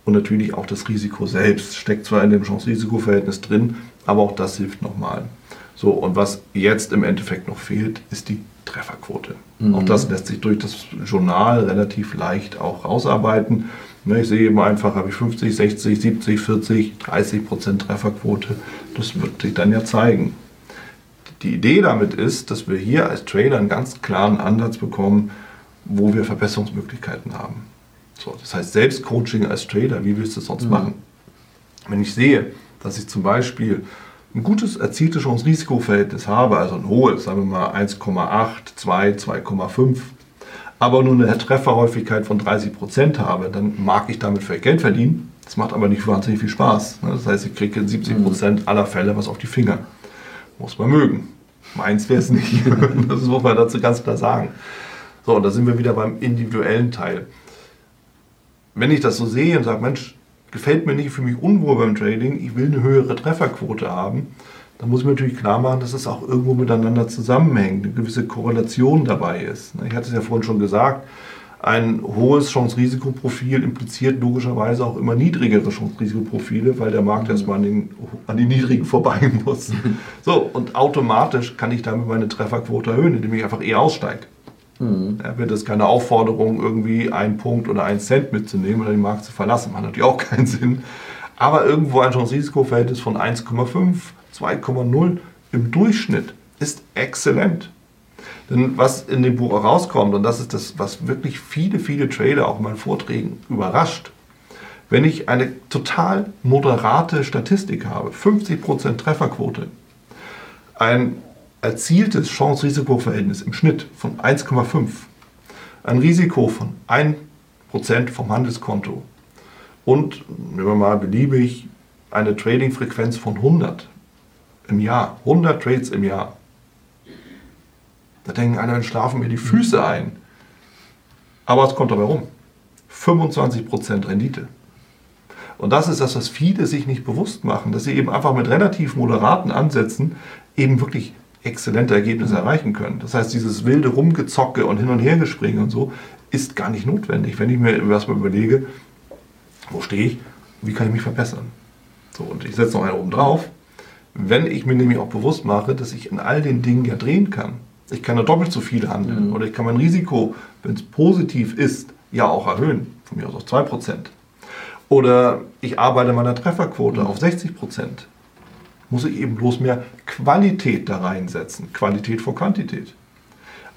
und natürlich auch das Risiko selbst. Steckt zwar in dem Chance-Risiko-Verhältnis drin, aber auch das hilft nochmal. So, und was jetzt im Endeffekt noch fehlt, ist die Trefferquote. Mhm. Auch das lässt sich durch das Journal relativ leicht auch rausarbeiten. Ne, ich sehe eben einfach, habe ich 50, 60, 70, 40, 30 Prozent Trefferquote. Das wird sich dann ja zeigen. Die Idee damit ist, dass wir hier als Trader einen ganz klaren Ansatz bekommen, wo wir Verbesserungsmöglichkeiten haben. So, das heißt, Selbstcoaching als Trader, wie willst du es sonst mhm. machen? Wenn ich sehe, dass ich zum Beispiel ein gutes erzieltes Chance-Risiko-Verhältnis habe, also ein hohes, sagen wir mal 1,8, 2, 2,5, aber nur eine Trefferhäufigkeit von 30 Prozent habe, dann mag ich damit vielleicht Geld verdienen. Das macht aber nicht wahnsinnig viel Spaß. Ne? Das heißt, ich kriege in 70 Prozent aller Fälle was auf die Finger. Muss man mögen. Meins wäre es nicht. Das muss man dazu ganz klar sagen. So, und da sind wir wieder beim individuellen Teil. Wenn ich das so sehe und sage, Mensch, gefällt mir nicht, für mich unwohl beim Trading, ich will eine höhere Trefferquote haben, dann muss ich mir natürlich klar machen, dass es auch irgendwo miteinander zusammenhängt, eine gewisse Korrelation dabei ist. Ich hatte es ja vorhin schon gesagt, ein hohes Chance-Risikoprofil impliziert logischerweise auch immer niedrigere Chance-Risikoprofile, weil der Markt erstmal an den, an die niedrigen vorbei muss. So, und automatisch kann ich damit meine Trefferquote erhöhen, indem ich einfach eher aussteige. Mhm. Da wird es keine Aufforderung, irgendwie einen Punkt oder einen Cent mitzunehmen oder den Markt zu verlassen. Macht natürlich auch keinen Sinn. Aber irgendwo ein Chance-Risiko-Verhältnis von 1,5, 2,0 im Durchschnitt ist exzellent. Denn was in dem Buch herauskommt, und das ist das, was wirklich viele, viele Trader auch in meinen Vorträgen überrascht, wenn ich eine total moderate Statistik habe, 50% Trefferquote, ein erzieltes Chance-Risiko-Verhältnis im Schnitt von 1,5, ein Risiko von 1% vom Handelskonto und, nehmen wir mal beliebig, eine Trading-Frequenz von 100 im Jahr, 100 Trades im Jahr. Da denken dann schlafen mir die Füße ein. Aber es kommt dabei rum. 25% Rendite. Und das ist das, was viele sich nicht bewusst machen, dass sie eben einfach mit relativ moderaten Ansätzen eben wirklich exzellente Ergebnisse erreichen können. Das heißt, dieses wilde Rumgezocke und Hin- und Hergespringe und so ist gar nicht notwendig, wenn ich mir erstmal überlege, wo stehe ich, wie kann ich mich verbessern. So, und ich setze noch einen oben drauf. Wenn ich mir nämlich auch bewusst mache, dass ich in all den Dingen ja drehen kann. Ich kann ja doppelt so viel handeln mhm. oder ich kann mein Risiko, wenn es positiv ist, ja auch erhöhen. Von mir aus auf 2%. Oder ich arbeite meiner Trefferquote mhm. auf 60% muss ich eben bloß mehr Qualität da reinsetzen. Qualität vor Quantität.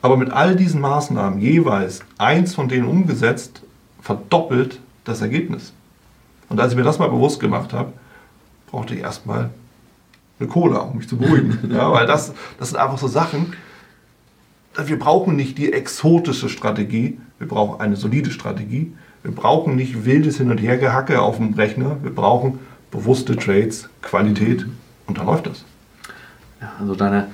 Aber mit all diesen Maßnahmen jeweils eins von denen umgesetzt, verdoppelt das Ergebnis. Und als ich mir das mal bewusst gemacht habe, brauchte ich erstmal eine Cola, um mich zu beruhigen. ja, weil das, das sind einfach so Sachen, wir brauchen nicht die exotische Strategie, wir brauchen eine solide Strategie. Wir brauchen nicht wildes Hin- und Hergehacke auf dem Rechner, wir brauchen bewusste Trades, Qualität und dann läuft das. Ja, also deine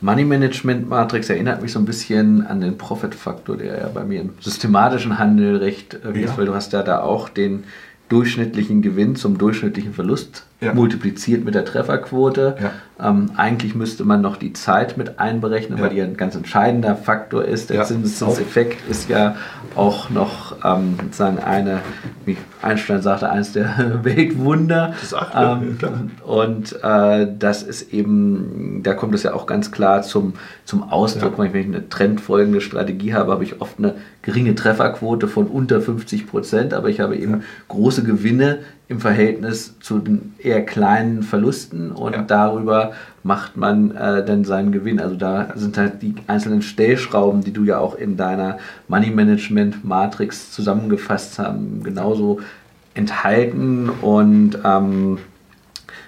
Money Management Matrix erinnert mich so ein bisschen an den Profit-Faktor, der ja bei mir im systematischen Handel recht äh, ja. ist, weil du hast ja da auch den durchschnittlichen Gewinn zum durchschnittlichen Verlust ja. multipliziert mit der Trefferquote. Ja. Ähm, eigentlich müsste man noch die Zeit mit einberechnen, ja. weil die ein ganz entscheidender Faktor ist. Der Zinseszinseffekt ist ja auch noch ähm, sozusagen eine, wie Einstein sagte, eines der Weltwunder. Das ähm, und äh, das ist eben, da kommt es ja auch ganz klar zum, zum Ausdruck. Wenn ich eine trendfolgende Strategie habe, habe ich oft eine geringe Trefferquote von unter 50 Prozent, aber ich habe eben große Gewinne im Verhältnis zu den eher kleinen Verlusten und ja. darüber macht man äh, dann seinen Gewinn. Also da sind halt die einzelnen Stellschrauben, die du ja auch in deiner Money Management Matrix zusammengefasst haben, genauso enthalten und ähm,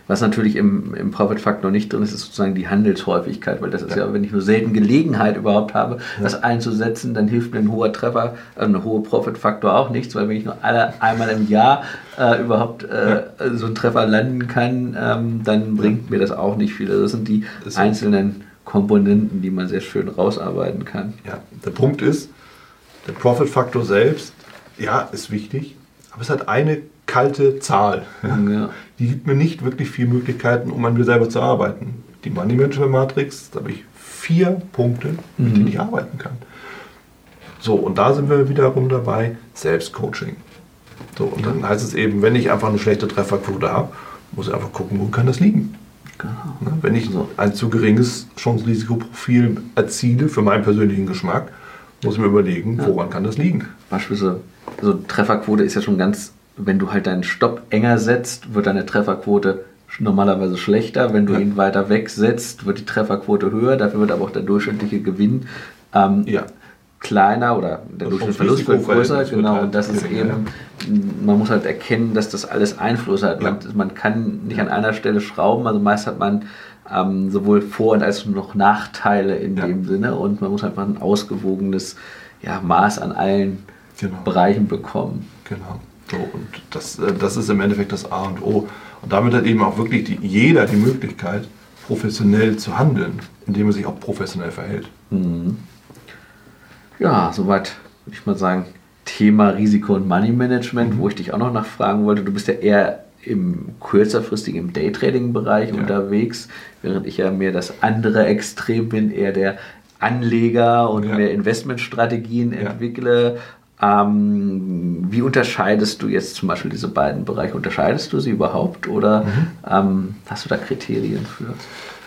was natürlich im, im Profit Factor nicht drin ist, ist sozusagen die Handelshäufigkeit, weil das ist ja, ja wenn ich nur selten Gelegenheit überhaupt habe, ja. das einzusetzen, dann hilft mir ein hoher Treffer, äh, ein hoher Profit Factor auch nichts, weil wenn ich nur alle, einmal im Jahr äh, überhaupt äh, ja. so einen Treffer landen kann, ähm, dann bringt mir das auch nicht viel. Also das sind die das einzelnen Komponenten, die man sehr schön rausarbeiten kann. Ja, der Punkt ist, der Profit Factor selbst, ja, ist wichtig, aber es hat eine kalte Zahl. Ja. Die gibt mir nicht wirklich viele Möglichkeiten, um an mir selber zu arbeiten. Die Money Management Matrix, da habe ich vier Punkte, mit mhm. denen ich arbeiten kann. So, und da sind wir wiederum dabei, Selbstcoaching. So, und ja. dann heißt es eben, wenn ich einfach eine schlechte Trefferquote habe, muss ich einfach gucken, wo kann das liegen. Genau. Wenn ich ein zu geringes Chance-Risikoprofil erziele für meinen persönlichen Geschmack, muss ich mir überlegen, woran kann das liegen. Beispielsweise, also Trefferquote ist ja schon ganz wenn du halt deinen Stopp enger setzt, wird deine Trefferquote normalerweise schlechter. Wenn du ja. ihn weiter wegsetzt, wird die Trefferquote höher. Dafür wird aber auch der durchschnittliche Gewinn ähm, ja. kleiner oder der durchschnittliche Verlust wird größer. Genau, halt und das ist eben, ja. man muss halt erkennen, dass das alles Einfluss hat. Man, man, kann nicht an einer Stelle schrauben, also meist hat man ähm, sowohl Vor- als auch noch Nachteile in dem Sinne und man muss einfach ein ausgewogenes ja, Maß an allen genau. Bereichen bekommen. Genau. So, und das, äh, das ist im Endeffekt das A und O. Und damit hat eben auch wirklich die, jeder die Möglichkeit, professionell zu handeln, indem er sich auch professionell verhält. Mhm. Ja, soweit würde ich mal sagen, Thema Risiko- und Money-Management, mhm. wo ich dich auch noch nachfragen wollte. Du bist ja eher im kürzerfristigen, im Daytrading-Bereich ja. unterwegs, während ich ja mehr das andere Extrem bin, eher der Anleger und ja. mehr Investmentstrategien ja. entwickle. Ähm, wie unterscheidest du jetzt zum Beispiel diese beiden Bereiche? Unterscheidest du sie überhaupt oder mhm. ähm, hast du da Kriterien für?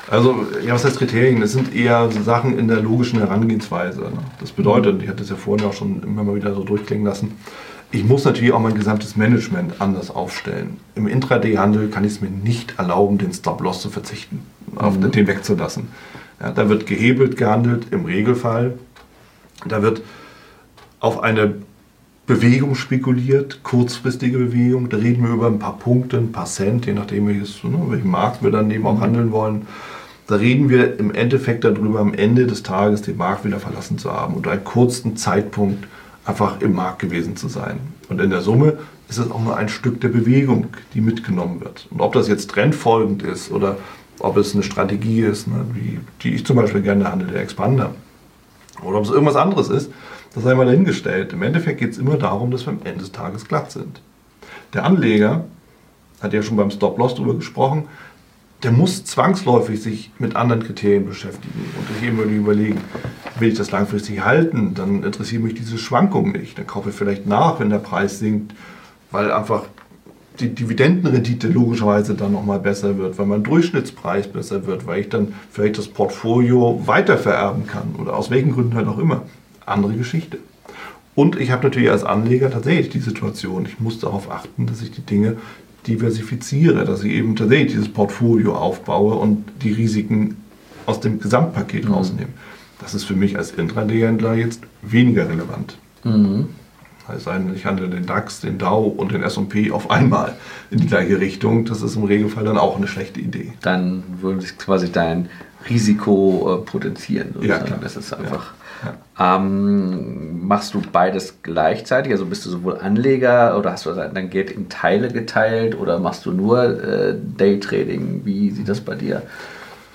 Also, ja, was heißt Kriterien? Das sind eher Sachen in der logischen Herangehensweise. Ne? Das bedeutet, mhm. ich hatte es ja vorhin auch schon immer mal wieder so durchklingen lassen, ich muss natürlich auch mein gesamtes Management anders aufstellen. Im Intraday-Handel kann ich es mir nicht erlauben, den Stop-Loss zu verzichten, auf mhm. den wegzulassen. Ja, da wird gehebelt gehandelt, im Regelfall. Da wird auf eine Bewegung spekuliert, kurzfristige Bewegung. Da reden wir über ein paar Punkte, ein paar Cent, je nachdem, welches, ne, welchen Markt wir dann eben auch mhm. handeln wollen. Da reden wir im Endeffekt darüber, am Ende des Tages den Markt wieder verlassen zu haben und einen kurzen Zeitpunkt einfach im Markt gewesen zu sein. Und in der Summe ist es auch nur ein Stück der Bewegung, die mitgenommen wird. Und ob das jetzt trendfolgend ist oder ob es eine Strategie ist, ne, wie, die ich zum Beispiel gerne handle, der Expander, oder ob es irgendwas anderes ist, das sei mal dahingestellt. Im Endeffekt geht es immer darum, dass wir am Ende des Tages glatt sind. Der Anleger, hat ja schon beim Stop-Loss darüber gesprochen, der muss zwangsläufig sich mit anderen Kriterien beschäftigen und sich eben überlegen, will ich das langfristig halten, dann interessiert mich diese Schwankung nicht. Dann kaufe ich vielleicht nach, wenn der Preis sinkt, weil einfach die Dividendenrendite logischerweise dann nochmal besser wird, weil mein Durchschnittspreis besser wird, weil ich dann vielleicht das Portfolio weitervererben kann oder aus welchen Gründen halt auch immer andere Geschichte. Und ich habe natürlich als Anleger tatsächlich die Situation, ich muss darauf achten, dass ich die Dinge diversifiziere, dass ich eben tatsächlich dieses Portfolio aufbaue und die Risiken aus dem Gesamtpaket mhm. rausnehme. Das ist für mich als Intraday-Händler jetzt weniger relevant. Mhm. Sei denn, ich handle den DAX, den Dow und den S&P auf einmal in die gleiche Richtung. Das ist im Regelfall dann auch eine schlechte Idee. Dann würde sich quasi dein Risiko äh, potenzieren. Ja, klar. Das ist einfach. Ja. Ähm, machst du beides gleichzeitig? Also bist du sowohl Anleger oder hast du dein Geld in Teile geteilt oder machst du nur äh, Daytrading? Wie sieht das bei dir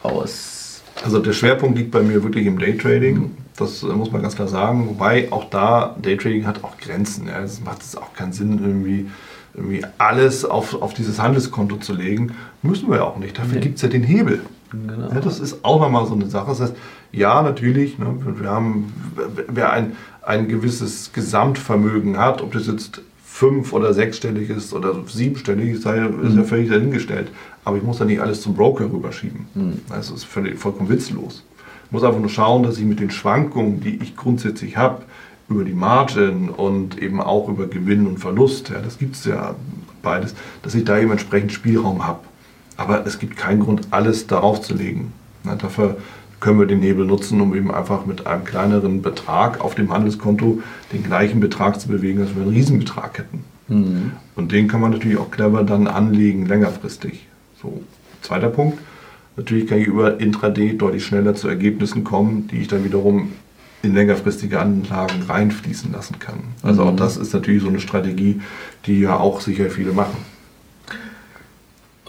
aus? Also der Schwerpunkt liegt bei mir wirklich im Daytrading. Mhm. Das äh, muss man ganz klar sagen. Wobei auch da, Daytrading hat auch Grenzen. Ja. Es macht es auch keinen Sinn, irgendwie, irgendwie alles auf, auf dieses Handelskonto zu legen. Müssen wir ja auch nicht. Dafür nee. gibt es ja den Hebel. Genau. Ja, das ist auch nochmal so eine Sache. Das heißt, ja, natürlich, ne, wir haben, wer ein, ein gewisses Gesamtvermögen hat, ob das jetzt fünf- oder sechsstellig ist oder siebenstellig, ist, ja, ist ja mhm. völlig dahingestellt. Aber ich muss da nicht alles zum Broker rüberschieben. Mhm. Das ist völlig, vollkommen witzlos. Ich muss einfach nur schauen, dass ich mit den Schwankungen, die ich grundsätzlich habe, über die Margin und eben auch über Gewinn und Verlust, ja, das gibt es ja beides, dass ich da eben entsprechend Spielraum habe. Aber es gibt keinen Grund, alles darauf zu legen. Na, dafür können wir den Hebel nutzen, um eben einfach mit einem kleineren Betrag auf dem Handelskonto den gleichen Betrag zu bewegen, als wir einen Riesenbetrag hätten. Mhm. Und den kann man natürlich auch clever dann anlegen, längerfristig. So, zweiter Punkt. Natürlich kann ich über Intraday deutlich schneller zu Ergebnissen kommen, die ich dann wiederum in längerfristige Anlagen reinfließen lassen kann. Also auch mhm. das ist natürlich so eine Strategie, die ja auch sicher viele machen.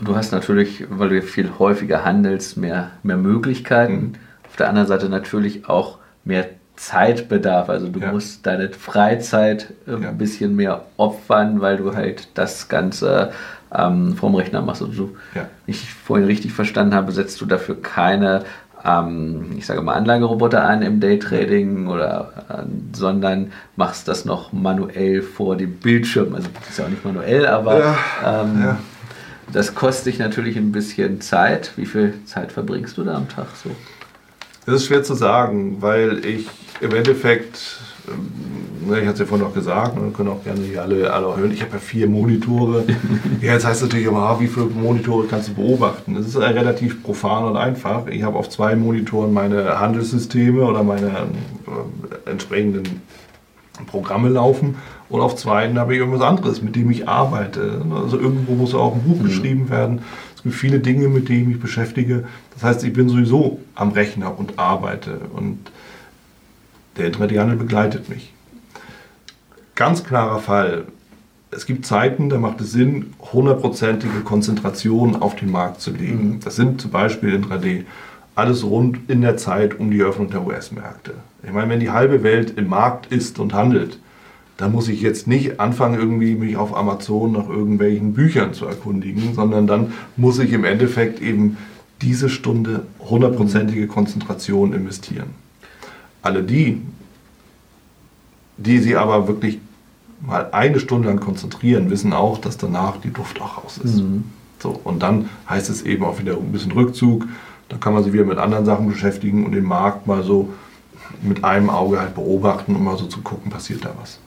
Du hast natürlich, weil du viel häufiger handelst, mehr, mehr Möglichkeiten. Mhm. Auf der anderen Seite natürlich auch mehr Zeitbedarf. Also du ja. musst deine Freizeit äh, ja. ein bisschen mehr opfern, weil du halt das Ganze ähm, vom Rechner machst. Und du, ja. ich vorhin richtig verstanden habe, setzt du dafür keine, ähm, ich sage mal, Anlageroboter ein im Daytrading oder äh, sondern machst das noch manuell vor dem Bildschirm. Also das ist ja auch nicht manuell, aber ähm, das kostet dich natürlich ein bisschen Zeit. Wie viel Zeit verbringst du da am Tag so? Das ist schwer zu sagen, weil ich im Endeffekt, ähm, ne, ich hatte es ja vorhin noch gesagt, wir können auch gerne hier alle, alle hören, ich habe ja vier Monitore. ja, jetzt heißt es natürlich immer, ah, wie viele Monitore kannst du beobachten? Das ist relativ profan und einfach. Ich habe auf zwei Monitoren meine Handelssysteme oder meine äh, entsprechenden Programme laufen und auf zweiten habe ich irgendwas anderes, mit dem ich arbeite. Also irgendwo muss auch ein Buch mhm. geschrieben werden. Es gibt viele Dinge, mit denen ich mich beschäftige. Das heißt, ich bin sowieso am Rechner und arbeite und der Internethandel begleitet mich. Ganz klarer Fall. Es gibt Zeiten, da macht es Sinn, hundertprozentige Konzentration auf den Markt zu legen. Mhm. Das sind zum Beispiel in 3D alles rund in der Zeit um die Öffnung der US-Märkte. Ich meine, wenn die halbe Welt im Markt ist und handelt, dann muss ich jetzt nicht anfangen, irgendwie mich auf Amazon nach irgendwelchen Büchern zu erkundigen, sondern dann muss ich im Endeffekt eben diese Stunde hundertprozentige Konzentration investieren. Alle die, die sie aber wirklich mal eine Stunde lang konzentrieren, wissen auch, dass danach die Luft auch raus ist. Mhm. So, und dann heißt es eben auch wieder ein bisschen Rückzug. Dann kann man sich wieder mit anderen Sachen beschäftigen und den Markt mal so mit einem Auge halt beobachten, um mal so zu gucken, passiert da was.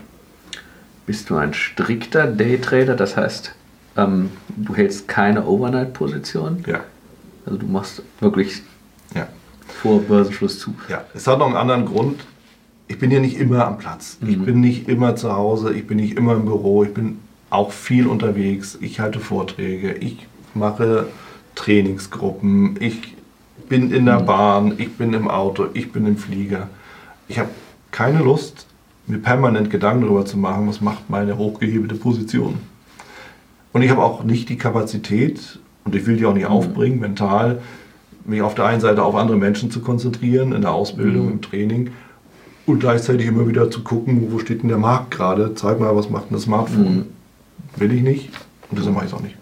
Bist du ein strikter Daytrader? Das heißt, ähm, du hältst keine Overnight-Position? Ja. Also du machst wirklich ja. vor Börsenschluss zu? Ja, es hat noch einen anderen Grund. Ich bin ja nicht immer am Platz. Mhm. Ich bin nicht immer zu Hause. Ich bin nicht immer im Büro. Ich bin auch viel unterwegs. Ich halte Vorträge. Ich mache Trainingsgruppen. Ich bin in der mhm. Bahn. Ich bin im Auto. Ich bin im Flieger. Ich habe keine Lust, mir permanent Gedanken darüber zu machen, was macht meine hochgehebelte Position. Und ich habe auch nicht die Kapazität, und ich will die auch nicht mhm. aufbringen, mental, mich auf der einen Seite auf andere Menschen zu konzentrieren, in der Ausbildung, mhm. im Training, und gleichzeitig immer wieder zu gucken, wo steht denn der Markt gerade, zeig mal, was macht denn das Smartphone. Will ich nicht, und deshalb mache ich es auch nicht.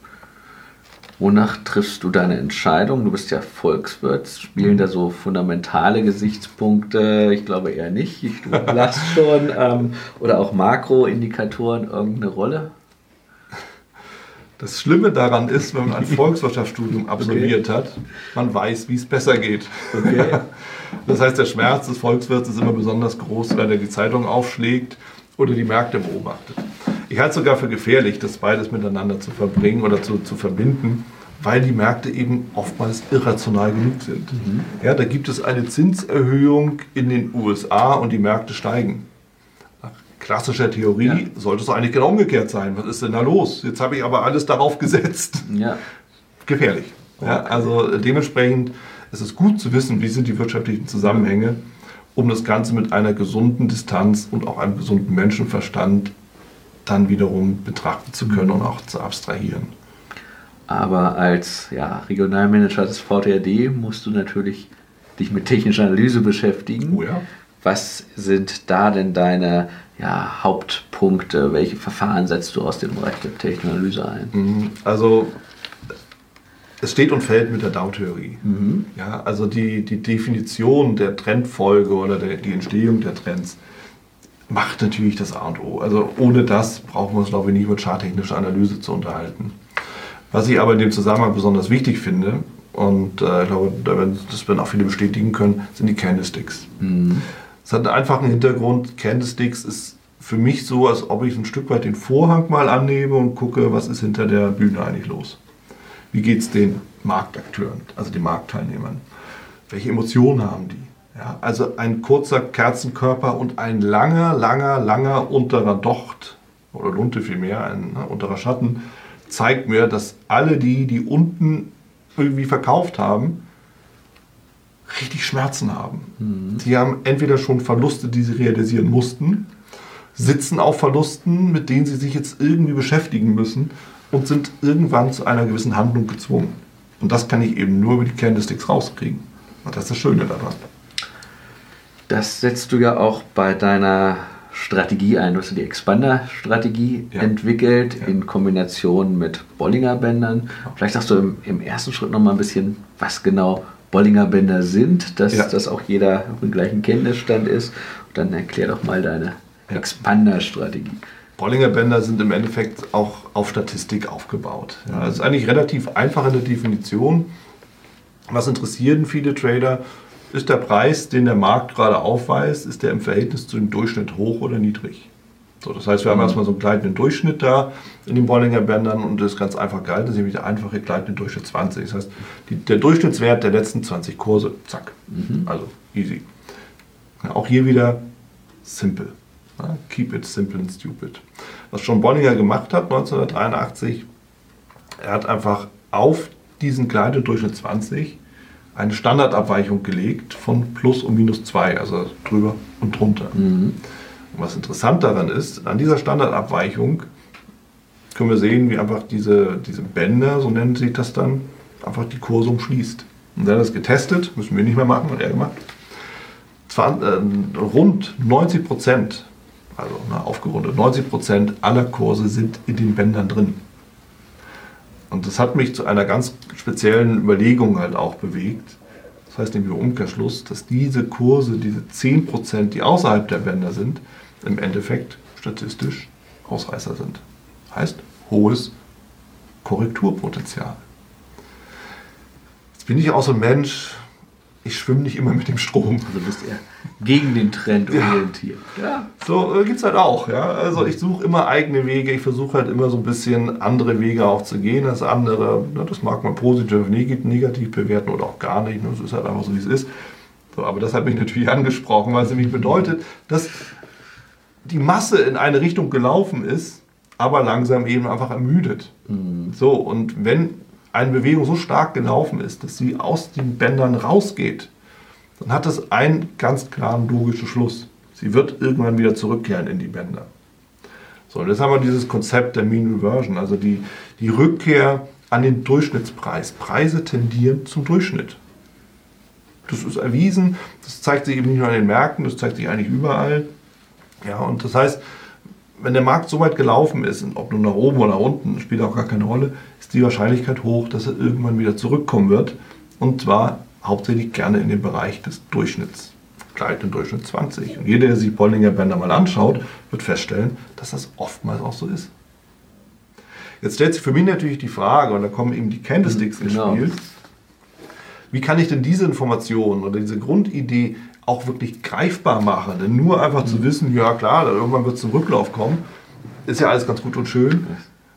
Wonach triffst du deine Entscheidung? Du bist ja Volkswirt. Spielen da so fundamentale Gesichtspunkte? Ich glaube eher nicht. Du lachst schon. Ähm, oder auch Makroindikatoren irgendeine Rolle? Das Schlimme daran ist, wenn man ein Volkswirtschaftsstudium absolviert okay. hat, man weiß, wie es besser geht. Okay. Das heißt, der Schmerz des Volkswirts ist immer besonders groß, wenn er die Zeitung aufschlägt oder die Märkte beobachtet. Ich halte es sogar für gefährlich, das beides miteinander zu verbringen oder zu, zu verbinden, weil die Märkte eben oftmals irrational genug sind. Mhm. Ja, da gibt es eine Zinserhöhung in den USA und die Märkte steigen. klassischer Theorie ja. sollte es eigentlich genau umgekehrt sein. Was ist denn da los? Jetzt habe ich aber alles darauf gesetzt. Ja. Gefährlich. Okay. Ja, also dementsprechend ist es gut zu wissen, wie sind die wirtschaftlichen Zusammenhänge, um das Ganze mit einer gesunden Distanz und auch einem gesunden Menschenverstand dann wiederum betrachten zu können und auch zu abstrahieren. Aber als ja, Regionalmanager des VTRD musst du natürlich dich mit technischer Analyse beschäftigen. Oh ja. Was sind da denn deine ja, Hauptpunkte? Welche Verfahren setzt du aus dem Bereich der Technikanalyse ein? Mhm. Also es steht und fällt mit der Dow-Theorie. Mhm. Ja, also die, die Definition der Trendfolge oder der, die Entstehung der Trends macht natürlich das A und O. Also ohne das brauchen wir uns, glaube ich, nicht mit charttechnischer Analyse zu unterhalten. Was ich aber in dem Zusammenhang besonders wichtig finde, und äh, ich glaube, das werden auch viele bestätigen können, sind die Candlesticks. Mhm. Es hat einen einfachen Hintergrund. Candlesticks ist für mich so, als ob ich ein Stück weit den Vorhang mal annehme und gucke, was ist hinter der Bühne eigentlich los. Wie geht es den Marktakteuren, also den Marktteilnehmern? Welche Emotionen haben die? Ja, also ein kurzer Kerzenkörper und ein langer, langer, langer unterer Docht oder Lunte vielmehr, ein ne, unterer Schatten, zeigt mir, dass alle die, die unten irgendwie verkauft haben, richtig Schmerzen haben. Mhm. Sie haben entweder schon Verluste, die sie realisieren mussten, sitzen auf Verlusten, mit denen sie sich jetzt irgendwie beschäftigen müssen und sind irgendwann zu einer gewissen Handlung gezwungen. Und das kann ich eben nur über die Candlesticks rauskriegen. Und das ist das Schöne daran. Das setzt du ja auch bei deiner Strategie ein. Du hast die Expander-Strategie ja. entwickelt ja. in Kombination mit Bollinger-Bändern. Vielleicht sagst du im, im ersten Schritt noch mal ein bisschen, was genau Bollinger Bänder sind, dass ja. das auch jeder auf dem gleichen Kenntnisstand ist. Und dann erklär doch mal deine Expander-Strategie. Bollinger Bänder sind im Endeffekt auch auf Statistik aufgebaut. Ja, das ist eigentlich relativ einfach in der Definition. Was interessieren viele Trader? Ist der Preis, den der Markt gerade aufweist, ist der im Verhältnis zu dem Durchschnitt hoch oder niedrig? So, das heißt, wir haben mhm. erstmal so einen gleitenden Durchschnitt da in den Bollinger Bändern und das ist ganz einfach gehalten. Das ist nämlich der einfache gleitende Durchschnitt 20. Das heißt, die, der Durchschnittswert der letzten 20 Kurse, zack. Mhm. Also easy. Ja, auch hier wieder simple. Ja, keep it simple and stupid. Was John Bollinger gemacht hat 1983, er hat einfach auf diesen gleitenden Durchschnitt 20 eine Standardabweichung gelegt von plus und minus 2, also drüber und drunter. Mhm. Und was interessant daran ist, an dieser Standardabweichung können wir sehen, wie einfach diese, diese Bänder, so nennen sich das dann, einfach die Kurse umschließt. Und hat das getestet, müssen wir nicht mehr machen, hat er gemacht. Zwar, äh, rund 90 Prozent, also na, aufgerundet, 90 Prozent aller Kurse sind in den Bändern drin. Und das hat mich zu einer ganz speziellen Überlegung halt auch bewegt. Das heißt nämlich im Umkehrschluss, dass diese Kurse, diese 10 Prozent, die außerhalb der Bänder sind, im Endeffekt statistisch Ausreißer sind. Heißt hohes Korrekturpotenzial. Jetzt bin ich auch so ein Mensch, ich schwimme nicht immer mit dem Strom. Also bist eher gegen den Trend orientiert. Ja. So äh, gibt es halt auch. Ja? Also ich suche immer eigene Wege, ich versuche halt immer so ein bisschen andere Wege auch zu gehen als andere. Ne, das mag man positiv, negativ bewerten oder auch gar nicht. Das ist halt einfach so, wie es ist. So, aber das hat mich natürlich angesprochen, weil es nämlich bedeutet, dass die Masse in eine Richtung gelaufen ist, aber langsam eben einfach ermüdet. Mhm. So, und wenn eine Bewegung so stark gelaufen ist, dass sie aus den Bändern rausgeht, dann hat das einen ganz klaren logischen Schluss. Sie wird irgendwann wieder zurückkehren in die Bänder. So, jetzt haben wir dieses Konzept der Mean Reversion, also die, die Rückkehr an den Durchschnittspreis. Preise tendieren zum Durchschnitt. Das ist erwiesen, das zeigt sich eben nicht nur an den Märkten, das zeigt sich eigentlich überall. Ja, und das heißt, wenn der Markt so weit gelaufen ist, ob nun nach oben oder nach unten, spielt auch gar keine Rolle, ist die Wahrscheinlichkeit hoch, dass er irgendwann wieder zurückkommen wird. Und zwar hauptsächlich gerne in den Bereich des Durchschnitts, gleich im Durchschnitt 20. Und jeder, der sich Bollinger Bänder mal anschaut, wird feststellen, dass das oftmals auch so ist. Jetzt stellt sich für mich natürlich die Frage, und da kommen eben die Candlesticks ins genau. Spiel, wie kann ich denn diese Information oder diese Grundidee auch wirklich greifbar machen. Denn nur einfach zu wissen, ja klar, irgendwann wird es zum Rücklauf kommen, ist ja alles ganz gut und schön.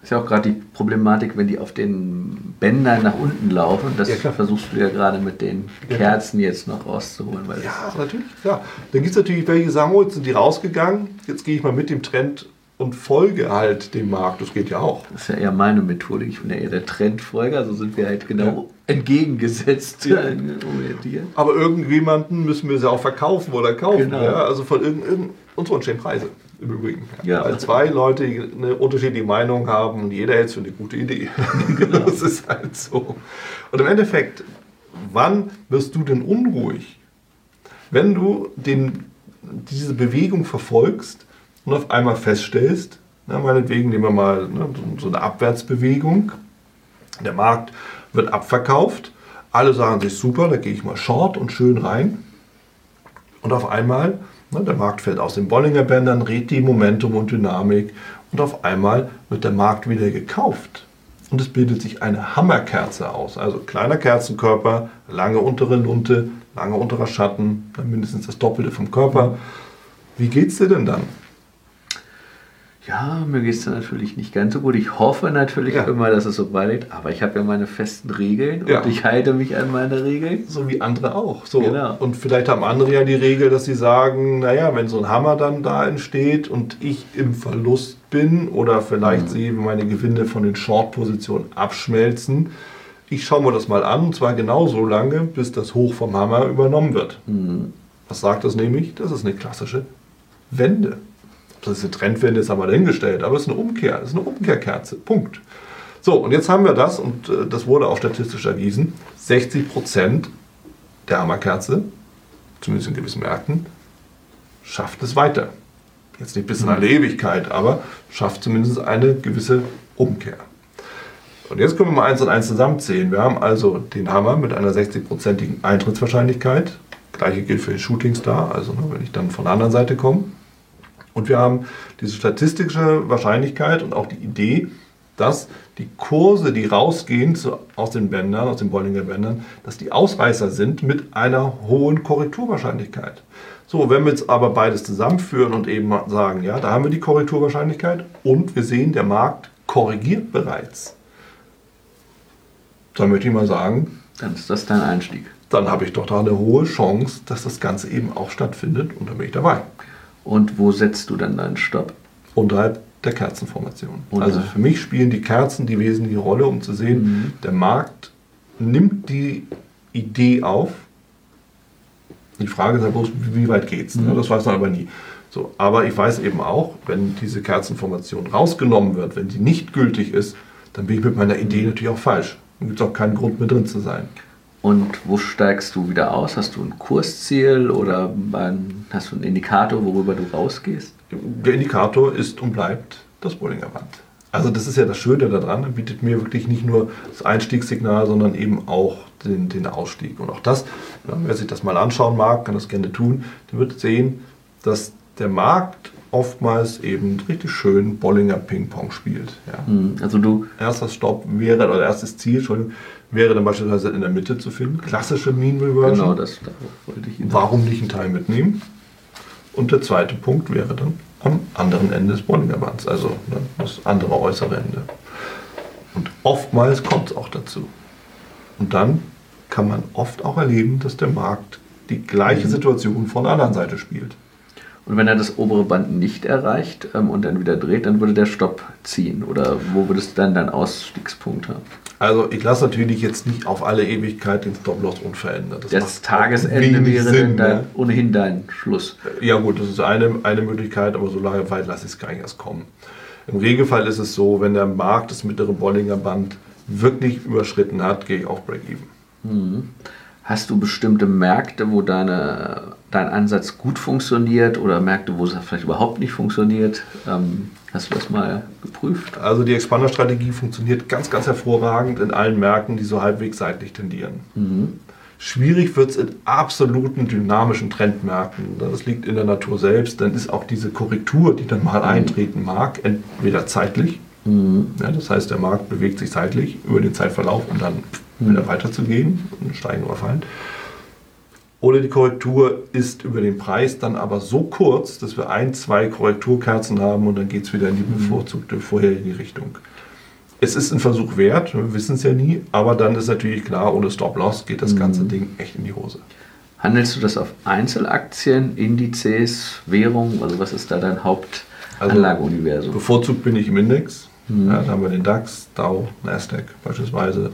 Ist ja auch gerade die Problematik, wenn die auf den Bändern nach unten laufen. Das Ja, versuchst du ja gerade mit den Kerzen jetzt noch rauszuholen. Ja, natürlich, klar. Dann gibt es natürlich welche, die sagen, oh, jetzt sind die rausgegangen, jetzt gehe ich mal mit dem Trend und folge halt dem Markt. Das geht ja auch. Das ist ja eher meine Methode. Ich bin ja eher der Trendfolger. So sind wir halt genau entgegengesetzt Ja. äh, orientiert. Aber irgendjemanden müssen wir sie auch verkaufen oder kaufen. Genau. Ja? Also von irgendeinem, und so entstehen Preise im Übrigen. Ja. Weil zwei Leute eine unterschiedliche Meinung haben und jeder hält es für eine gute Idee. Genau. Das ist halt so. Und im Endeffekt, wann wirst du denn unruhig? Wenn du den, diese Bewegung verfolgst und auf einmal feststellst, na, meinetwegen nehmen wir mal ne, so- eine Abwärtsbewegung, der Markt wird abverkauft, alle sagen sich super, da gehe ich mal short und schön rein. Und auf einmal, ne, der Markt fällt aus den Bollinger Bändern, rät die Momentum und Dynamik und auf einmal wird der Markt wieder gekauft. Und es bildet sich eine Hammerkerze aus. Also kleiner Kerzenkörper, lange untere Lunte, lange unterer Schatten, dann mindestens das Doppelte vom Körper. Wie geht's dir denn dann? Ja, mir geht es natürlich nicht ganz so gut. Ich hoffe natürlich Ja. immer, dass es so weitergeht. Aber ich habe ja meine festen Regeln Ja. und ich halte mich an meine Regeln. So wie andere auch. So. Genau. Und vielleicht haben andere ja die Regel, dass sie sagen, naja, wenn so ein Hammer dann da entsteht und ich im Verlust bin oder vielleicht sehe, wie meine Gewinne von den Short-Positionen abschmelzen, ich schaue mir das mal an, und zwar genau so lange, bis das Hoch vom Hammer übernommen wird. Was sagt das nämlich? Das ist eine klassische Wende. Das eine Trendwende ist, haben wir dahingestellt, aber es ist eine Umkehr, es ist eine Umkehrkerze. Punkt. So, und jetzt haben wir das, und äh, das wurde auch statistisch erwiesen, 60% der Hammerkerze, zumindest in gewissen Märkten, schafft es weiter. Jetzt nicht bis in alle Ewigkeit, aber schafft zumindest eine gewisse Umkehr. Und jetzt können wir mal eins und eins zusammenzählen. Wir haben also den Hammer mit einer 60-prozentigen Eintrittswahrscheinlichkeit. Gleiche gilt für den Shooting Star, also wenn ich dann von der anderen Seite komme. Und wir haben diese statistische Wahrscheinlichkeit und auch die Idee, dass die Kurse, die rausgehen zu, aus den Bändern, aus den Bollinger Bändern, dass die Ausreißer sind mit einer hohen Korrekturwahrscheinlichkeit. So, wenn wir jetzt aber beides zusammenführen und eben sagen, ja, da haben wir die Korrekturwahrscheinlichkeit und wir sehen, der Markt korrigiert bereits, dann möchte ich mal sagen, Dann ist das dein Einstieg. dann habe ich doch da eine hohe Chance, dass das Ganze eben auch stattfindet und dann bin ich dabei. Und wo setzt du dann deinen Stopp? unterhalb der Kerzenformation. Unterhalb. Also für mich spielen die Kerzen die wesentliche Rolle, um zu sehen, der Markt nimmt die Idee auf. Die Frage ist ja bloß, wie weit geht's? Ne? Das weiß man aber nie. So, aber ich weiß eben auch, wenn diese Kerzenformation rausgenommen wird, wenn die nicht gültig ist, dann bin ich mit meiner Idee natürlich auch falsch. Dann gibt es auch keinen Grund mehr drin zu sein. Und wo steigst du wieder aus? Hast du ein Kursziel oder ein, hast du einen Indikator, worüber du rausgehst? Der Indikator ist und bleibt das Bollinger Band. Also das ist ja das Schöne daran, er bietet mir wirklich nicht nur das Einstiegssignal, sondern eben auch den, den Ausstieg. Und auch das, wer sich das mal anschauen mag, kann das gerne tun, der wird sehen, dass der Markt oftmals eben richtig schön Bollinger Ping-Pong spielt. Ja. Hm, Also du, Erster Stopp wäre, oder erstes Ziel, Entschuldigung, wäre dann beispielsweise in der Mitte zu finden. Klassische Mean Reversion. genau das darauf wollte ich hinaus. Warum nicht einen Teil mitnehmen? Und der zweite Punkt wäre dann am anderen Ende des Bollinger Bands, also ne, das andere äußere Ende. Und oftmals kommt es auch dazu. Und dann kann man oft auch erleben, dass der Markt die gleiche Situation von der anderen Seite spielt. Und wenn er das obere Band nicht erreicht ähm, und dann wieder dreht, dann würde der Stopp ziehen. Oder wo würdest du dann deinen Ausstiegspunkt haben? Also ich lasse natürlich jetzt nicht auf alle Ewigkeit den Stop-Loss unverändert. Das macht Tagesende wäre Sinn, dann dein, ne? ohnehin dein Schluss. Ja gut, das ist eine, eine Möglichkeit, aber so lange weit lasse ich es gar nicht erst kommen. Im Regelfall ist es so, wenn der Markt das mittlere Bollinger Band wirklich überschritten hat, gehe ich auf Break-Even. Hast du bestimmte Märkte, wo deine, dein Ansatz gut funktioniert oder Märkte, wo es vielleicht überhaupt nicht funktioniert? Ähm, hast du das mal geprüft? Also die Expander-Strategie funktioniert ganz, ganz hervorragend in allen Märkten, die so halbwegs seitlich tendieren. Schwierig wird es in absoluten dynamischen Trendmärkten. Das liegt in der Natur selbst. Dann ist auch diese Korrektur, die dann mal eintreten mag, entweder zeitlich, ja, das heißt, der Markt bewegt sich seitlich über den Zeitverlauf, um dann wieder weiterzugehen und steigen oder fallen. Oder die Korrektur ist über den Preis dann aber so kurz, dass wir ein, zwei Korrekturkerzen haben und dann geht es wieder in die bevorzugte vorherige Richtung. es ist ein Versuch wert, wir wissen es ja nie, aber dann ist natürlich klar, ohne Stop-Loss geht das ganze mhm. Ding echt in die Hose. Handelst du das auf Einzelaktien, Indizes, Währungen? Also was ist da dein Hauptanlageuniversum? Also bevorzugt bin ich im Index. Mhm. Ja, da haben wir den DAX, Dow, Nasdaq beispielsweise.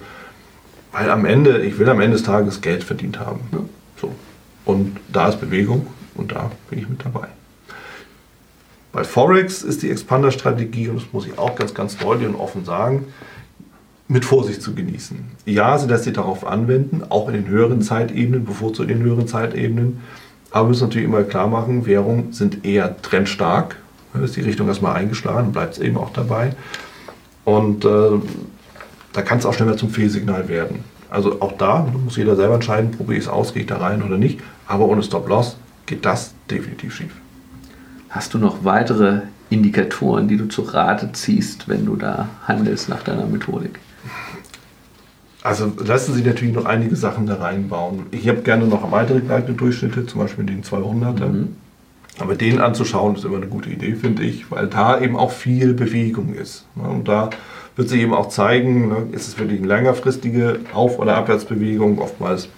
Weil am Ende, ich will am Ende des Tages Geld verdient haben. Ja. So. Und da ist Bewegung und da bin ich mit dabei. Bei Forex ist die Expander-Strategie, und das muss ich auch ganz, ganz deutlich und offen sagen, mit Vorsicht zu genießen. Ja, sie lässt sich darauf anwenden, auch in den höheren Zeitebenen, bevorzugt in den höheren Zeitebenen. Aber wir müssen natürlich immer klar machen, Währungen sind eher trendstark. Da ist die Richtung erstmal eingeschlagen, bleibt es eben auch dabei. Und äh, da kann es auch schnell mal zum Fehlsignal werden. Also auch da muss jeder selber entscheiden, probiere ich es aus, gehe ich da rein oder nicht. Aber ohne Stop-Loss geht das definitiv schief. Hast du noch weitere Indikatoren, die du zu Rate ziehst, wenn du da handelst nach deiner Methodik? Also lassen sich natürlich noch einige Sachen da reinbauen. Ich habe gerne noch weitere gleitende Durchschnitte, zum Beispiel den 200er. Mhm. Aber den anzuschauen ist immer eine gute Idee, finde ich, weil da eben auch viel Bewegung ist. Und da wird sich eben auch zeigen, ne, ist es wirklich eine längerfristige Auf- oder Abwärtsbewegung. Oftmals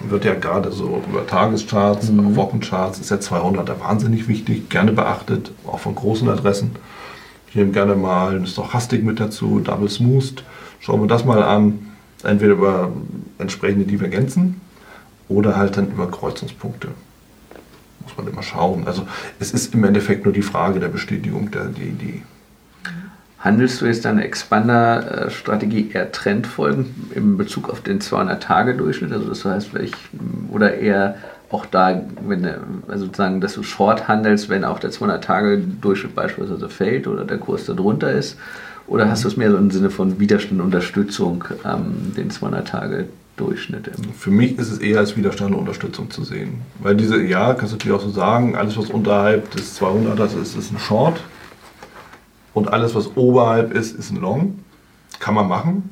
wird ja gerade so über Tagescharts, mhm. Wochencharts, ist ja 200er wahnsinnig wichtig, gerne beachtet, auch von großen Adressen. Ich nehme gerne mal ein Stochastik mit dazu, Double Smooth. Schauen wir das mal an entweder über entsprechende Divergenzen oder halt dann über Kreuzungspunkte. Muss man immer schauen. Also es ist im Endeffekt nur die Frage der Bestätigung der, der Idee. Handelst du jetzt deine Expander-Strategie eher trendfolgend in Bezug auf den 200-Tage-Durchschnitt? Also das heißt, ich, oder eher auch da, wenn, also sozusagen, dass du Short handelst, wenn auch der 200-Tage-Durchschnitt beispielsweise fällt oder der Kurs darunter ist? Oder hast du es mehr so im Sinne von Widerstand und Unterstützung, ähm, den 200-Tage-Durchschnitt? Für mich ist es eher als Widerstand und Unterstützung zu sehen. Weil diese, ja, kannst du natürlich auch so sagen, alles was unterhalb des 200ers ist, ist ein Short. Und alles was oberhalb ist, ist ein Long. Kann man machen.